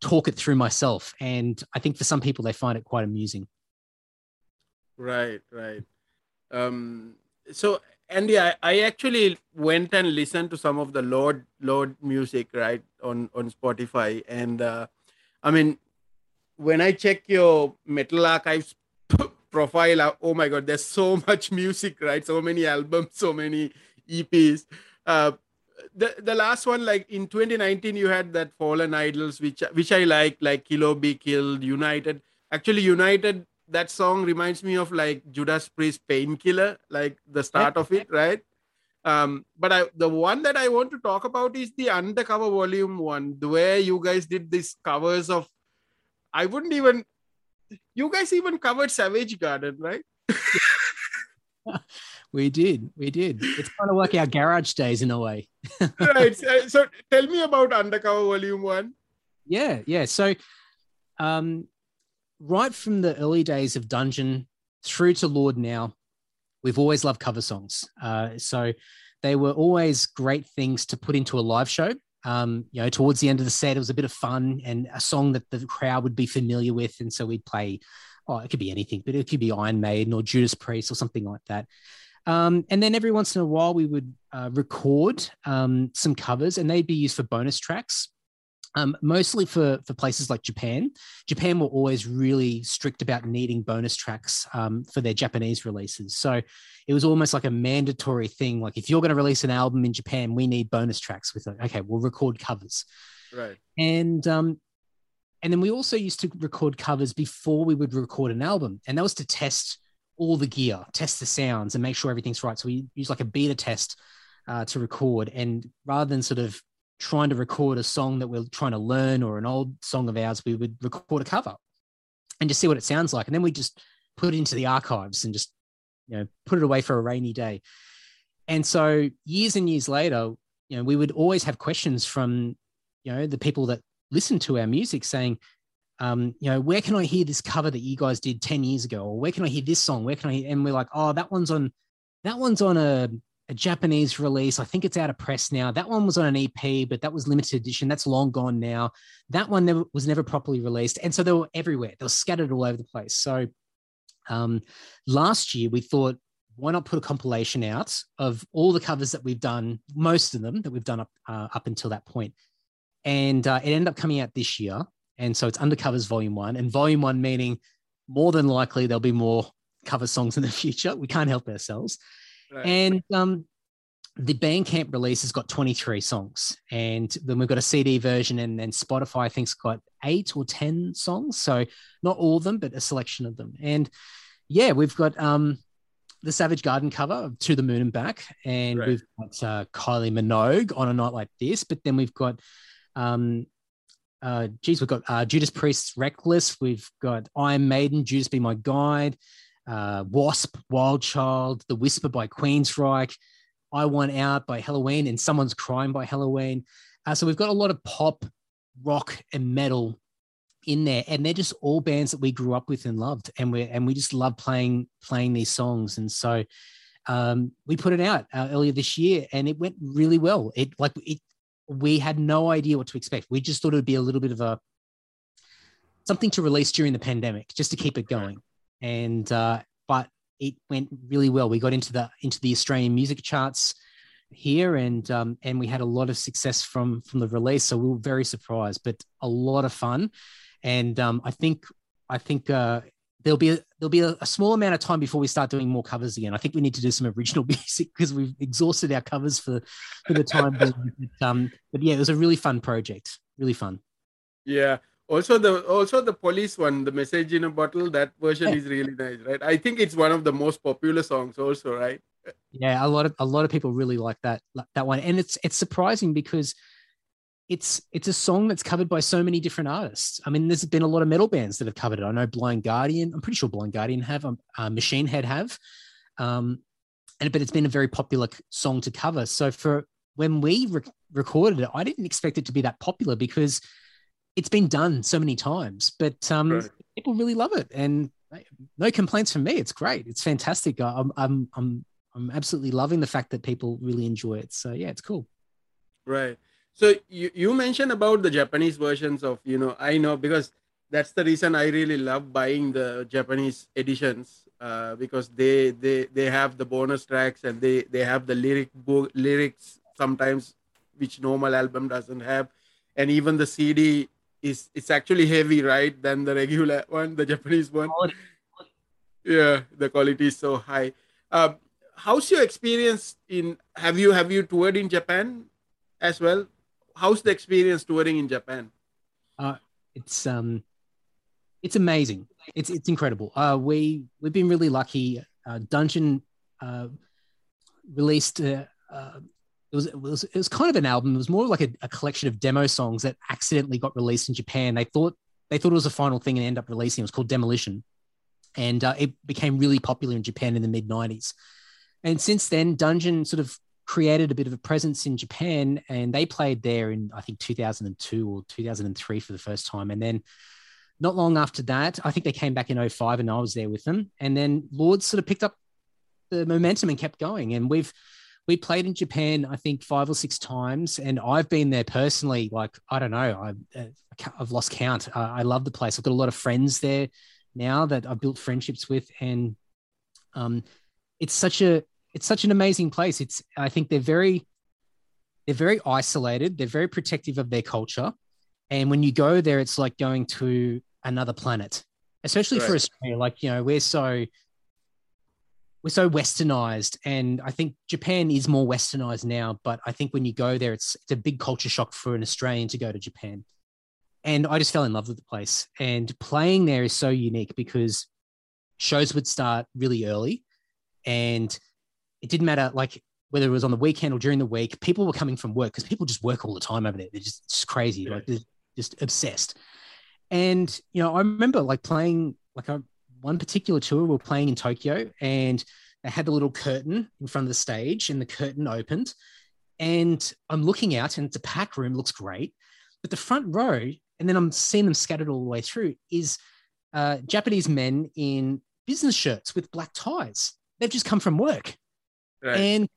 talk it through myself. And I think for some people, they find it quite amusing. Right, right. Um, so Andy, I, I actually went and listened to some of the lord lord music right on on Spotify, and uh, I mean, when I check your Metal Archives profile, uh, oh my god, there's so much music, right? So many albums, so many EPs. Uh, the the last one, like in 2019, you had that Fallen Idols, which which I like, like Kill Be Killed, United. Actually, United that song reminds me of like Judas Priest Painkiller, like the start of it, right? Um, but I, the one that I want to talk about is the Undercover Volume One, the where you guys did these covers of. I wouldn't even. You guys even covered Savage Garden, right? we did, we did. It's kind of like our garage days in a way. right. So tell me about Undercover Volume One. Yeah, yeah. So, um, right from the early days of Dungeon through to Lord now, we've always loved cover songs. Uh, so they were always great things to put into a live show. Um, you know, towards the end of the set, it was a bit of fun and a song that the crowd would be familiar with. And so we'd play, oh, it could be anything, but it could be Iron Maiden or Judas Priest or something like that. Um, and then every once in a while, we would uh, record um, some covers and they'd be used for bonus tracks um, mostly for for places like Japan. Japan were always really strict about needing bonus tracks um, for their Japanese releases. So it was almost like a mandatory thing. Like if you're going to release an album in Japan, we need bonus tracks. With like, okay, we'll record covers. Right. And um, and then we also used to record covers before we would record an album, and that was to test all the gear, test the sounds, and make sure everything's right. So we use like a beta test uh, to record, and rather than sort of trying to record a song that we're trying to learn or an old song of ours, we would record a cover and just see what it sounds like. And then we just put it into the archives and just, you know, put it away for a rainy day. And so years and years later, you know, we would always have questions from, you know, the people that listen to our music saying, um, you know, where can I hear this cover that you guys did 10 years ago? Or where can I hear this song? Where can I hear? And we're like, oh, that one's on, that one's on a, a Japanese release. I think it's out of press now. That one was on an EP, but that was limited edition. That's long gone now. That one never was never properly released, and so they were everywhere. They were scattered all over the place. So um, last year we thought, why not put a compilation out of all the covers that we've done, most of them that we've done up uh, up until that point, and uh, it ended up coming out this year. And so it's Undercovers Volume One, and Volume One meaning more than likely there'll be more cover songs in the future. We can't help ourselves. And um, the Bandcamp release has got 23 songs, and then we've got a CD version, and then Spotify I think's got eight or 10 songs. So not all of them, but a selection of them. And yeah, we've got um, the Savage Garden cover of To the Moon and Back, and right. we've got uh, Kylie Minogue on a night like this, but then we've got um, uh, geez, we've got uh, Judas Priest's Reckless. We've got Iron Maiden, Judas Be My Guide uh, Wasp, Wild Child, The Whisper by Queensryche, I Want Out by Helloween, and Someone's Crying by Helloween. Uh, so we've got a lot of pop, rock, and metal in there, and they're just all bands that we grew up with and loved, and we and we just love playing playing these songs. And so um, we put it out uh, earlier this year, and it went really well. It like it, we had no idea what to expect. We just thought it would be a little bit of a something to release during the pandemic, just to keep it going and uh, but it went really well. We got into the into the Australian music charts here, and um, and we had a lot of success from from the release. So we were very surprised, but a lot of fun. And um, I think I think uh, there'll be a, there'll be a, a, small amount of time before we start doing more covers again. I think we need to do some original music because we've exhausted our covers for for the time. but, um, but yeah, it was a really fun project. Really fun. Yeah, also the also the police one the message in a bottle that version is really nice right? I think it's one of the most popular songs also right? Yeah a lot of a lot of people really like that that one. And it's it's surprising because it's it's a song that's covered by so many different artists. I mean there's been a lot of metal bands that have covered it. I know blind guardian i'm pretty sure blind guardian have um, uh, machine head have. Um and but it's been a very popular song to cover. So for when we re- recorded it i didn't expect it to be that popular because it's been done so many times, but um, right. people really love it, and no complaints from me. It's great. It's fantastic. I'm I'm I'm I'm absolutely loving the fact that people really enjoy it. So yeah, it's cool. Right. So you, you mentioned about the Japanese versions of you know I know because that's the reason I really love buying the Japanese editions uh, because they they they have the bonus tracks and they they have the lyric book lyrics sometimes which normal album doesn't have and even the CD is it's actually heavy, right, than the regular one, the Japanese one. Yeah, the quality is so high. Uh, how's your experience in? Have you have you toured in Japan as well? How's the experience touring in Japan? Uh, it's um, it's amazing. It's it's incredible. Uh, we we've been really lucky. Uh, Dungeon uh, released uh, uh, it was, it was it was kind of an album. It was more like a, a, collection of demo songs that accidentally got released in Japan. They thought they thought it was a final thing and ended up releasing. It was called Demolition, and uh, it became really popular in Japan in the mid '90s. And since then, Dungeon sort of created a bit of a presence in Japan, and they played there in I think 2002 or 2003 for the first time, and then. Not long after that, I think they came back in 05 and I was there with them. And then Lords sort of picked up the momentum and kept going. And we've we played in Japan, I think five or six times, and I've been there personally. Like I don't know, I've, uh, I've lost count. I love the place. I've got a lot of friends there now that I've built friendships with, and um, it's such a it's such an amazing place. It's I think they're very they're very isolated. They're very protective of their culture, and when you go there, it's like going to another planet. Especially for Australia, like you know, we're so we're so westernized and i think japan is more westernized now but i think when you go there it's it's a big culture shock for an australian to go to japan. And i just fell in love with the place and playing there is so unique because shows would start really early and it didn't matter like whether it was on the weekend or during the week people were coming from work because people just work all the time over there. They're just, just crazy yeah. like they're just obsessed. And you know i remember like playing like I, one particular tour, we were playing in Tokyo and they had the little curtain in front of the stage and the curtain opened. And I'm looking out and it's a pack room, looks great. But the front row, and then I'm seeing them scattered all the way through, is uh, Japanese men in business shirts with black ties. They've just come from work. Right. And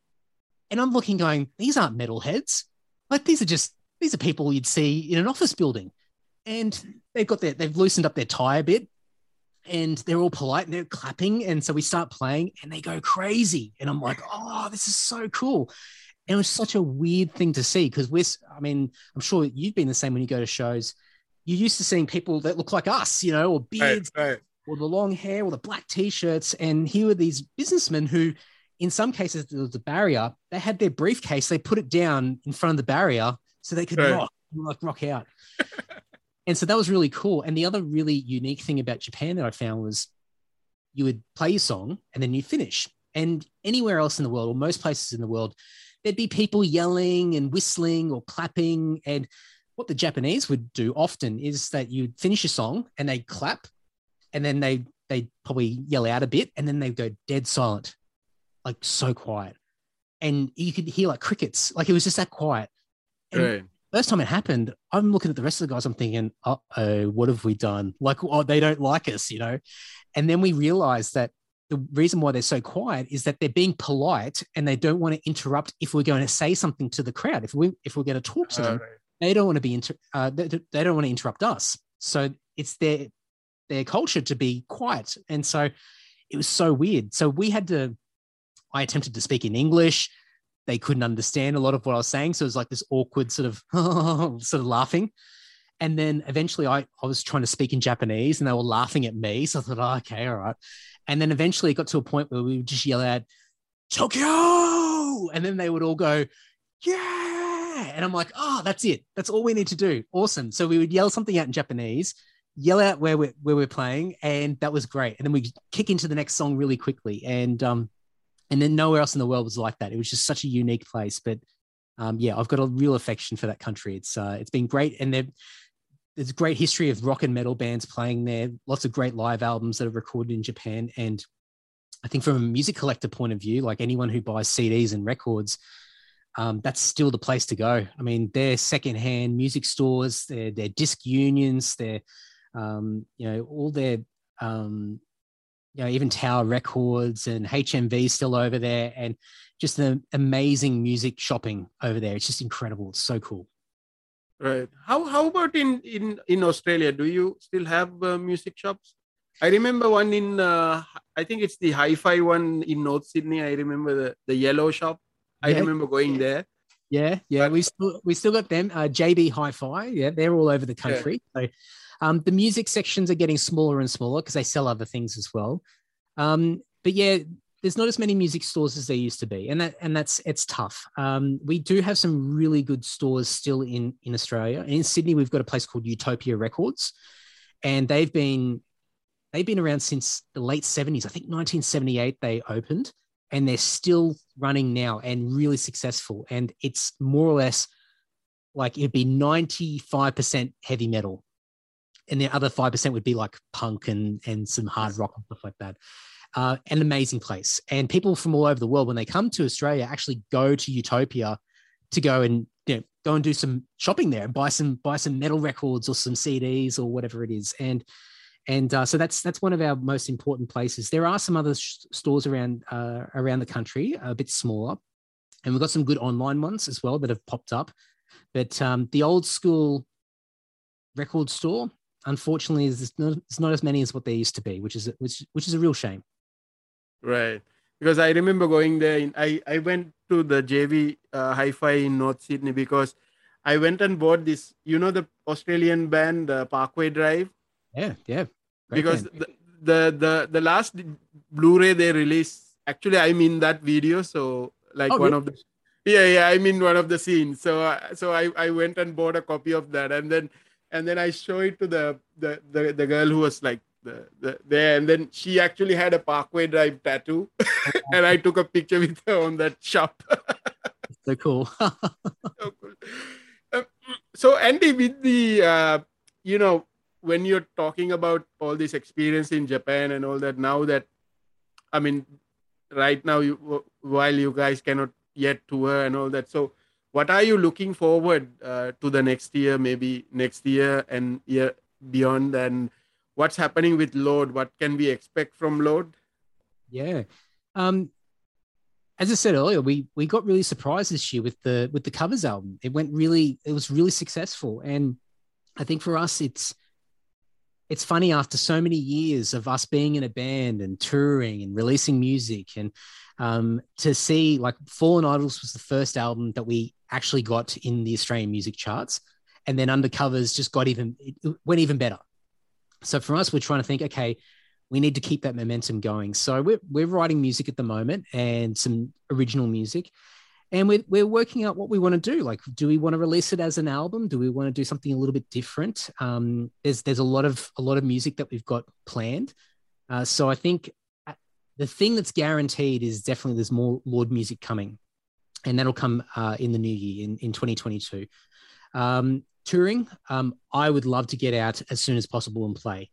and I'm looking, going, these aren't metalheads. Like these are just these are people you'd see in an office building. And they've got their they've loosened up their tie a bit and they're all polite and they're clapping. And so we start playing and they go crazy. And I'm like, oh, this is so cool. And it was such a weird thing to see because we're, I mean, I'm sure you've been the same when you go to shows. You're used to seeing people that look like us, you know, or beards, right, right. or the long hair, or the black t shirts. And here were these businessmen who, in some cases, there was a barrier. They had their briefcase, they put it down in front of the barrier so they could right. rock, like rock out. and so that was really cool. And the other really unique thing about Japan that I found was you would play your song and then you finish. And anywhere else in the world, or most places in the world, there'd be people yelling and whistling or clapping. And what the Japanese would do often is that you'd finish a song and they'd clap and then they they'd probably yell out a bit and then they'd go dead silent, like so quiet. And you could hear like crickets, like it was just that quiet. And right first time it happened, I'm looking at the rest of the guys. I'm thinking, oh, what have we done? Like, oh, they don't like us, you know? And then we realize that the reason why they're so quiet is that they're being polite and they don't want to interrupt if we're going to say something to the crowd. If we if we're going to talk to them, they don't want to be inter- uh, they, they don't want to interrupt us. So it's their their culture to be quiet. And so it was so weird. So we had to. I attempted to speak in English they couldn't understand a lot of what I was saying. So it was like this awkward sort of sort of laughing. And then eventually I, I was trying to speak in Japanese and they were laughing at me. So I thought, oh, okay, all right. And then eventually it got to a point where we would just yell out, Tokyo. And then they would all go, yeah. And I'm like, oh, that's it. That's all we need to do. Awesome. So we would yell something out in Japanese, yell out where we're, where we're playing. And that was great. And then we kick into the next song really quickly. And um, and then nowhere else in the world was like that. It was just such a unique place. But um, yeah, I've got a real affection for that country. It's uh, it's been great, and there's a great history of rock and metal bands playing there. Lots of great live albums that are recorded in Japan, and I think from a music collector point of view, like anyone who buys CDs and records, um, that's still the place to go. I mean, they're secondhand music stores, they're, they're Disk Unions, they're um, you know all their um, you know, even Tower Records and HMV still over there, and just the amazing music shopping over there. It's just incredible. It's so cool. Right. How how about in in in Australia? Do you still have uh, music shops? I remember one in uh, I think it's the Hi-Fi one in North Sydney. I remember the the yellow shop. I yeah. remember going there. Yeah, yeah, but, we still we still got them. Uh, JB Hi-Fi, yeah, they're all over the country. Yeah. So um, the music sections are getting smaller and smaller because they sell other things as well. Um, but yeah, there's not as many music stores as there used to be, and that and that's it's tough. Um, we do have some really good stores still in in Australia. In Sydney, we've got a place called Utopia Records, and they've been they've been around since the late 70s. I think 1978 they opened, and they're still running now and really successful. And it's more or less like it'd be 95% heavy metal. And the other 5% would be like punk and, and some hard rock and stuff like that. Uh, an amazing place. And people from all over the world, when they come to Australia, actually go to Utopia to go and you know, go and do some shopping there and buy some buy some metal records or some CDs or whatever it is. And and uh, so that's that's one of our most important places. There are some other sh- stores around uh, around the country, a bit smaller, and we've got some good online ones as well that have popped up. But um, the old school record store, unfortunately, is not, it's not as many as what they used to be, which is which which is a real shame. Right, because I remember going there. In, I I went to the JB uh, Hi-Fi in North Sydney because I went and bought this. You know the Australian band uh, Parkway Drive yeah, yeah. Great because the, the the the last Blu-ray they released, actually, I'm in that video. So like oh, one really? of the yeah yeah I'm in one of the scenes. So uh, so I I went and bought a copy of that, and then and then I show it to the the the, the girl who was like the, the there, and then she actually had a Parkway Drive tattoo, and I took a picture with her on that shop. so cool. so cool. Uh, so Andy, with the uh, you know when you're talking about all this experience in Japan and all that, now that I mean, right now, you while you guys cannot yet tour and all that, so what are you looking forward uh, to the next year, maybe next year and year beyond, and what's happening with Lord? What can we expect from Lord? Yeah. Um, as I said earlier, we we got really surprised this year with the with the covers album. It went really, it was really successful, and I think for us, it's it's funny after so many years of us being in a band and touring and releasing music and um, to see like Fallen Idols was the first album that we actually got in the Australian music charts. And then Undercovers just got even, went even better. So for us, we're trying to think, okay, we need to keep that momentum going. So we're, we're writing music at the moment and some original music and we're, we're working out what we want to do like do we want to release it as an album do we want to do something a little bit different um, there's there's a lot of a lot of music that we've got planned uh, so i think the thing that's guaranteed is definitely there's more lord music coming and that'll come uh, in the new year in, in 2022 um, touring um, i would love to get out as soon as possible and play.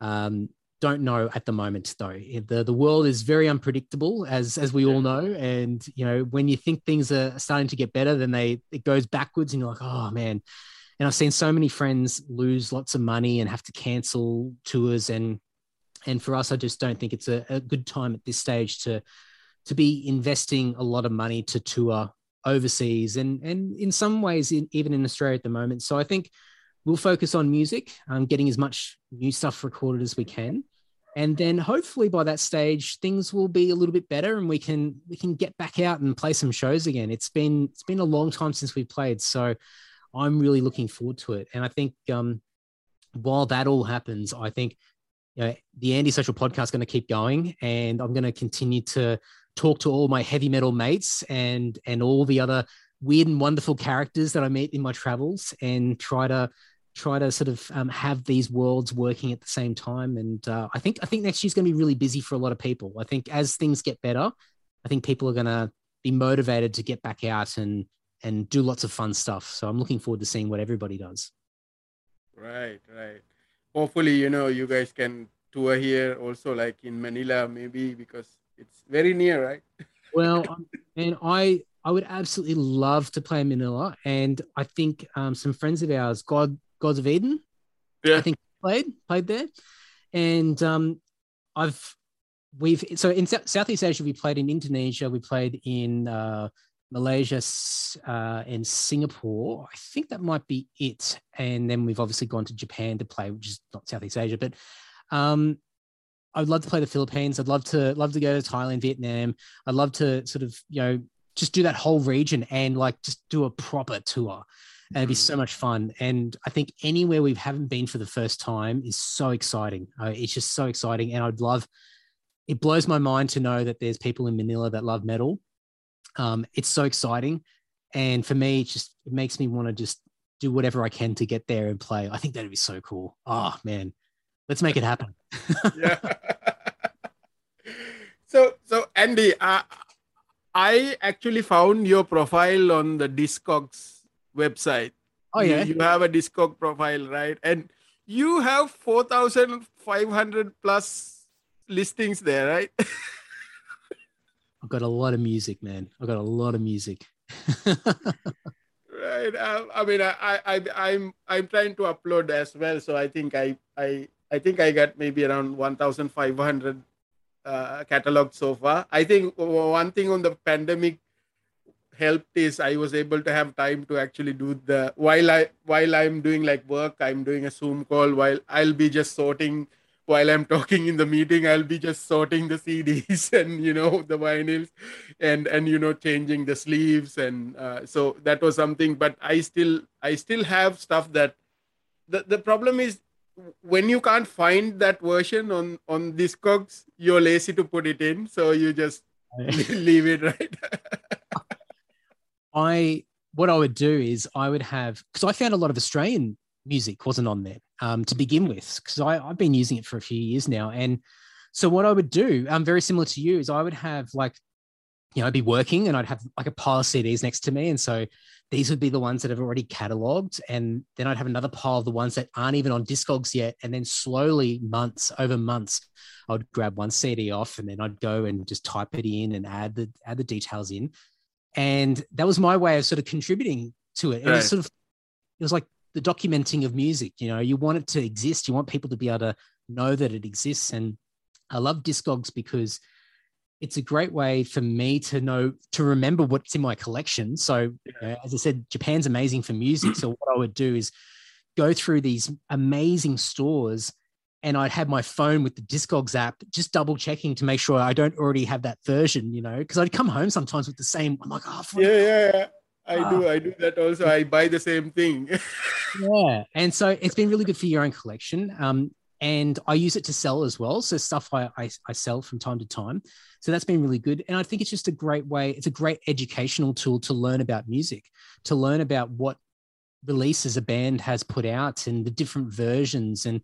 Um, don't know at the moment though. The the world is very unpredictable as as we all know and you know when you think things are starting to get better then they it goes backwards and you're like oh man. And i've seen so many friends lose lots of money and have to cancel tours and and for us i just don't think it's a, a good time at this stage to to be investing a lot of money to tour overseas and and in some ways in, even in australia at the moment so i think we'll focus on music, um, getting as much new stuff recorded as we can. And then hopefully by that stage, things will be a little bit better and we can we can get back out and play some shows again. It's been it's been a long time since we played. So I'm really looking forward to it. And I think um, while that all happens, I think you know, the Andy Social podcast is going to keep going, and I'm going to continue to talk to all my heavy metal mates and and all the other weird and wonderful characters that I meet in my travels, and try to try to sort of um, have these worlds working at the same time. And uh, I think I think next year's going to be really busy for a lot of people. I think as things get better, I think people are going to be motivated to get back out and and do lots of fun stuff. So I'm looking forward to seeing what everybody does. Right, right. Hopefully, you know, you guys can tour here also, like in Manila, maybe because it's very near, right? well, um, and I I would absolutely love to play Manila, and I think um, some friends of ours, God Gods of Eden. Yeah. I think played played there, and um, I've we've so in Southeast Asia we played in Indonesia, we played in uh, Malaysia uh, and Singapore. I think that might be it, and then we've obviously gone to Japan to play, which is not Southeast Asia, but. Um, I'd love to play the Philippines. I'd love to love to go to Thailand, Vietnam. I'd love to sort of you know just do that whole region and like just do a proper tour and it'd be so much fun. And I think anywhere we haven't been for the first time is so exciting. Uh, it's just so exciting, and I'd love. It blows my mind to know that there's people in Manila that love metal. Um, it's so exciting, and for me, it just it makes me want to just do whatever I can to get there and play. I think that'd be so cool. Oh man, let's make it happen. yeah. so so Andy, uh, I actually found your profile on the Discogs website. Oh yeah, you, you have a Discog profile, right? And you have four thousand five hundred plus listings there, right? I've got a lot of music, man. I've got a lot of music. right. Um, I mean, I, I, I'm, I'm trying to upload as well. So I think I, I, I think I got maybe around 1,500 uh, catalog so far. I think one thing on the pandemic helped is I was able to have time to actually do the while I while I'm doing like work, I'm doing a Zoom call while I'll be just sorting while I'm talking in the meeting, I'll be just sorting the CDs and you know the vinyls, and and you know changing the sleeves, and uh, so that was something. But I still I still have stuff that the the problem is when you can't find that version on on Discogs, you're lazy to put it in, so you just leave it right. I what I would do is I would have because I found a lot of Australian music wasn't on there um, to begin with because I've been using it for a few years now. And so what I would do, um, very similar to you, is I would have like, you know, I'd be working and I'd have like a pile of CDs next to me. And so these would be the ones that have already cataloged. And then I'd have another pile of the ones that aren't even on Discogs yet. And then slowly, months over months, I would grab one CD off and then I'd go and just type it in and add the add the details in. And that was my way of sort of contributing to it. It was sort of it was like the documenting of music. You know, you want it to exist. You want people to be able to know that it exists. And I love Discogs because it's a great way for me to know to remember what's in my collection. So, you know, as I said, Japan's amazing for music. So, what I would do is go through these amazing stores and I'd have my phone with the Discogs app, just double checking to make sure I don't already have that version, you know, because I'd come home sometimes with the same. I'm like, oh, yeah, yeah, yeah. I uh, do. I do that also. I buy the same thing. yeah, and so it's been really good for your own collection. Um, and I use it to sell as well. So stuff I, I, I sell from time to time. So that's been really good. And I think it's just a great way. It's a great educational tool to learn about music, to learn about what releases a band has put out and the different versions and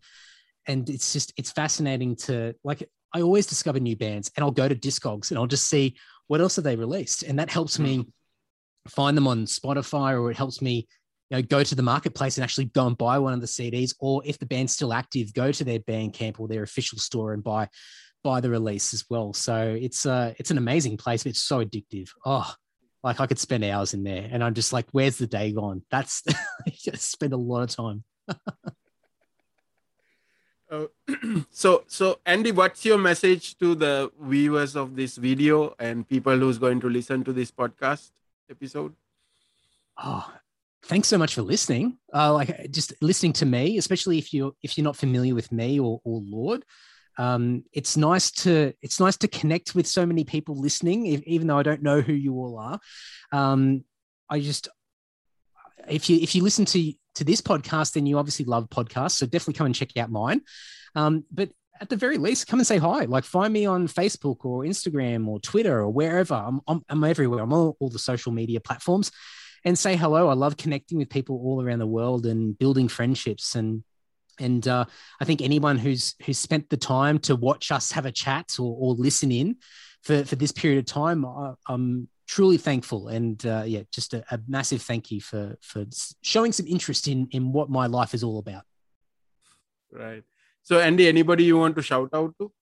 and it's just it's fascinating to like I always discover new bands and I'll go to Discogs and I'll just see what else have they released and that helps me mm find them on Spotify or it helps me you know, go to the marketplace and actually go and buy one of the CDs. Or if the band's still active, go to their Bandcamp or their official store and buy buy the release as well. So it's uh it's an amazing place. It's so addictive. Oh, like I could spend hours in there, and I'm just like, where's the day gone? That's spend a lot of time. uh, so so Andy, what's your message to the viewers of this video and people who's going to listen to this podcast? Episode? Oh, thanks so much for listening. Uh, like just listening to me, especially if you're if you're not familiar with me or, or Lord. Um, it's nice to it's nice to connect with so many people listening, if, even though I don't know who you all are. Um, I just if you if you listen to to this podcast, then you obviously love podcasts. So definitely come and check out mine. Um, but at the very least, come and say hi. Like find me on Facebook or Instagram or Twitter or wherever. I'm, I'm, I'm everywhere. I'm on all the social media platforms and say hello. I love connecting with people all around the world and building friendships. And and uh, I think anyone who's who's spent the time to watch us have a chat or, or listen in for, for this period of time, I, am truly thankful. And uh, yeah, just a, a massive thank you for for showing some interest in in what my life is all about. Right. So, Andy, anybody you want to shout out to?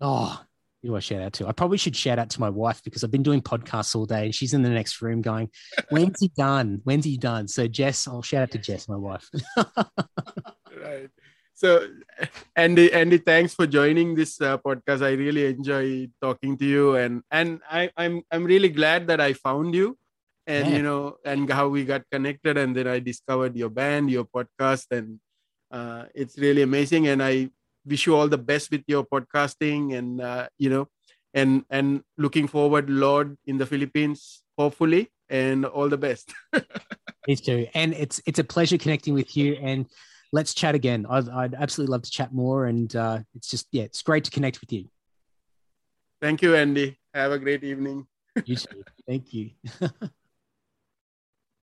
Oh, who do I shout out to? I probably should shout out to my wife because I've been doing podcasts all day and she's in the next room going, When's he done? When's he done? So, Jess, I'll shout out to Jess, my wife. right. So, Andy, Andy, thanks for joining this uh, podcast. I really enjoy talking to you, and and I, I'm I'm really glad that I found you, and yeah. you know, and how we got connected, and then I discovered your band, your podcast, and uh, it's really amazing and i wish you all the best with your podcasting and uh, you know and and looking forward lord in the philippines hopefully and all the best. Me too and it's it's a pleasure connecting with you and let's chat again. I'd, I'd absolutely love to chat more and uh, it's just yeah it's great to connect with you. Thank you andy. Have a great evening. You too. Thank you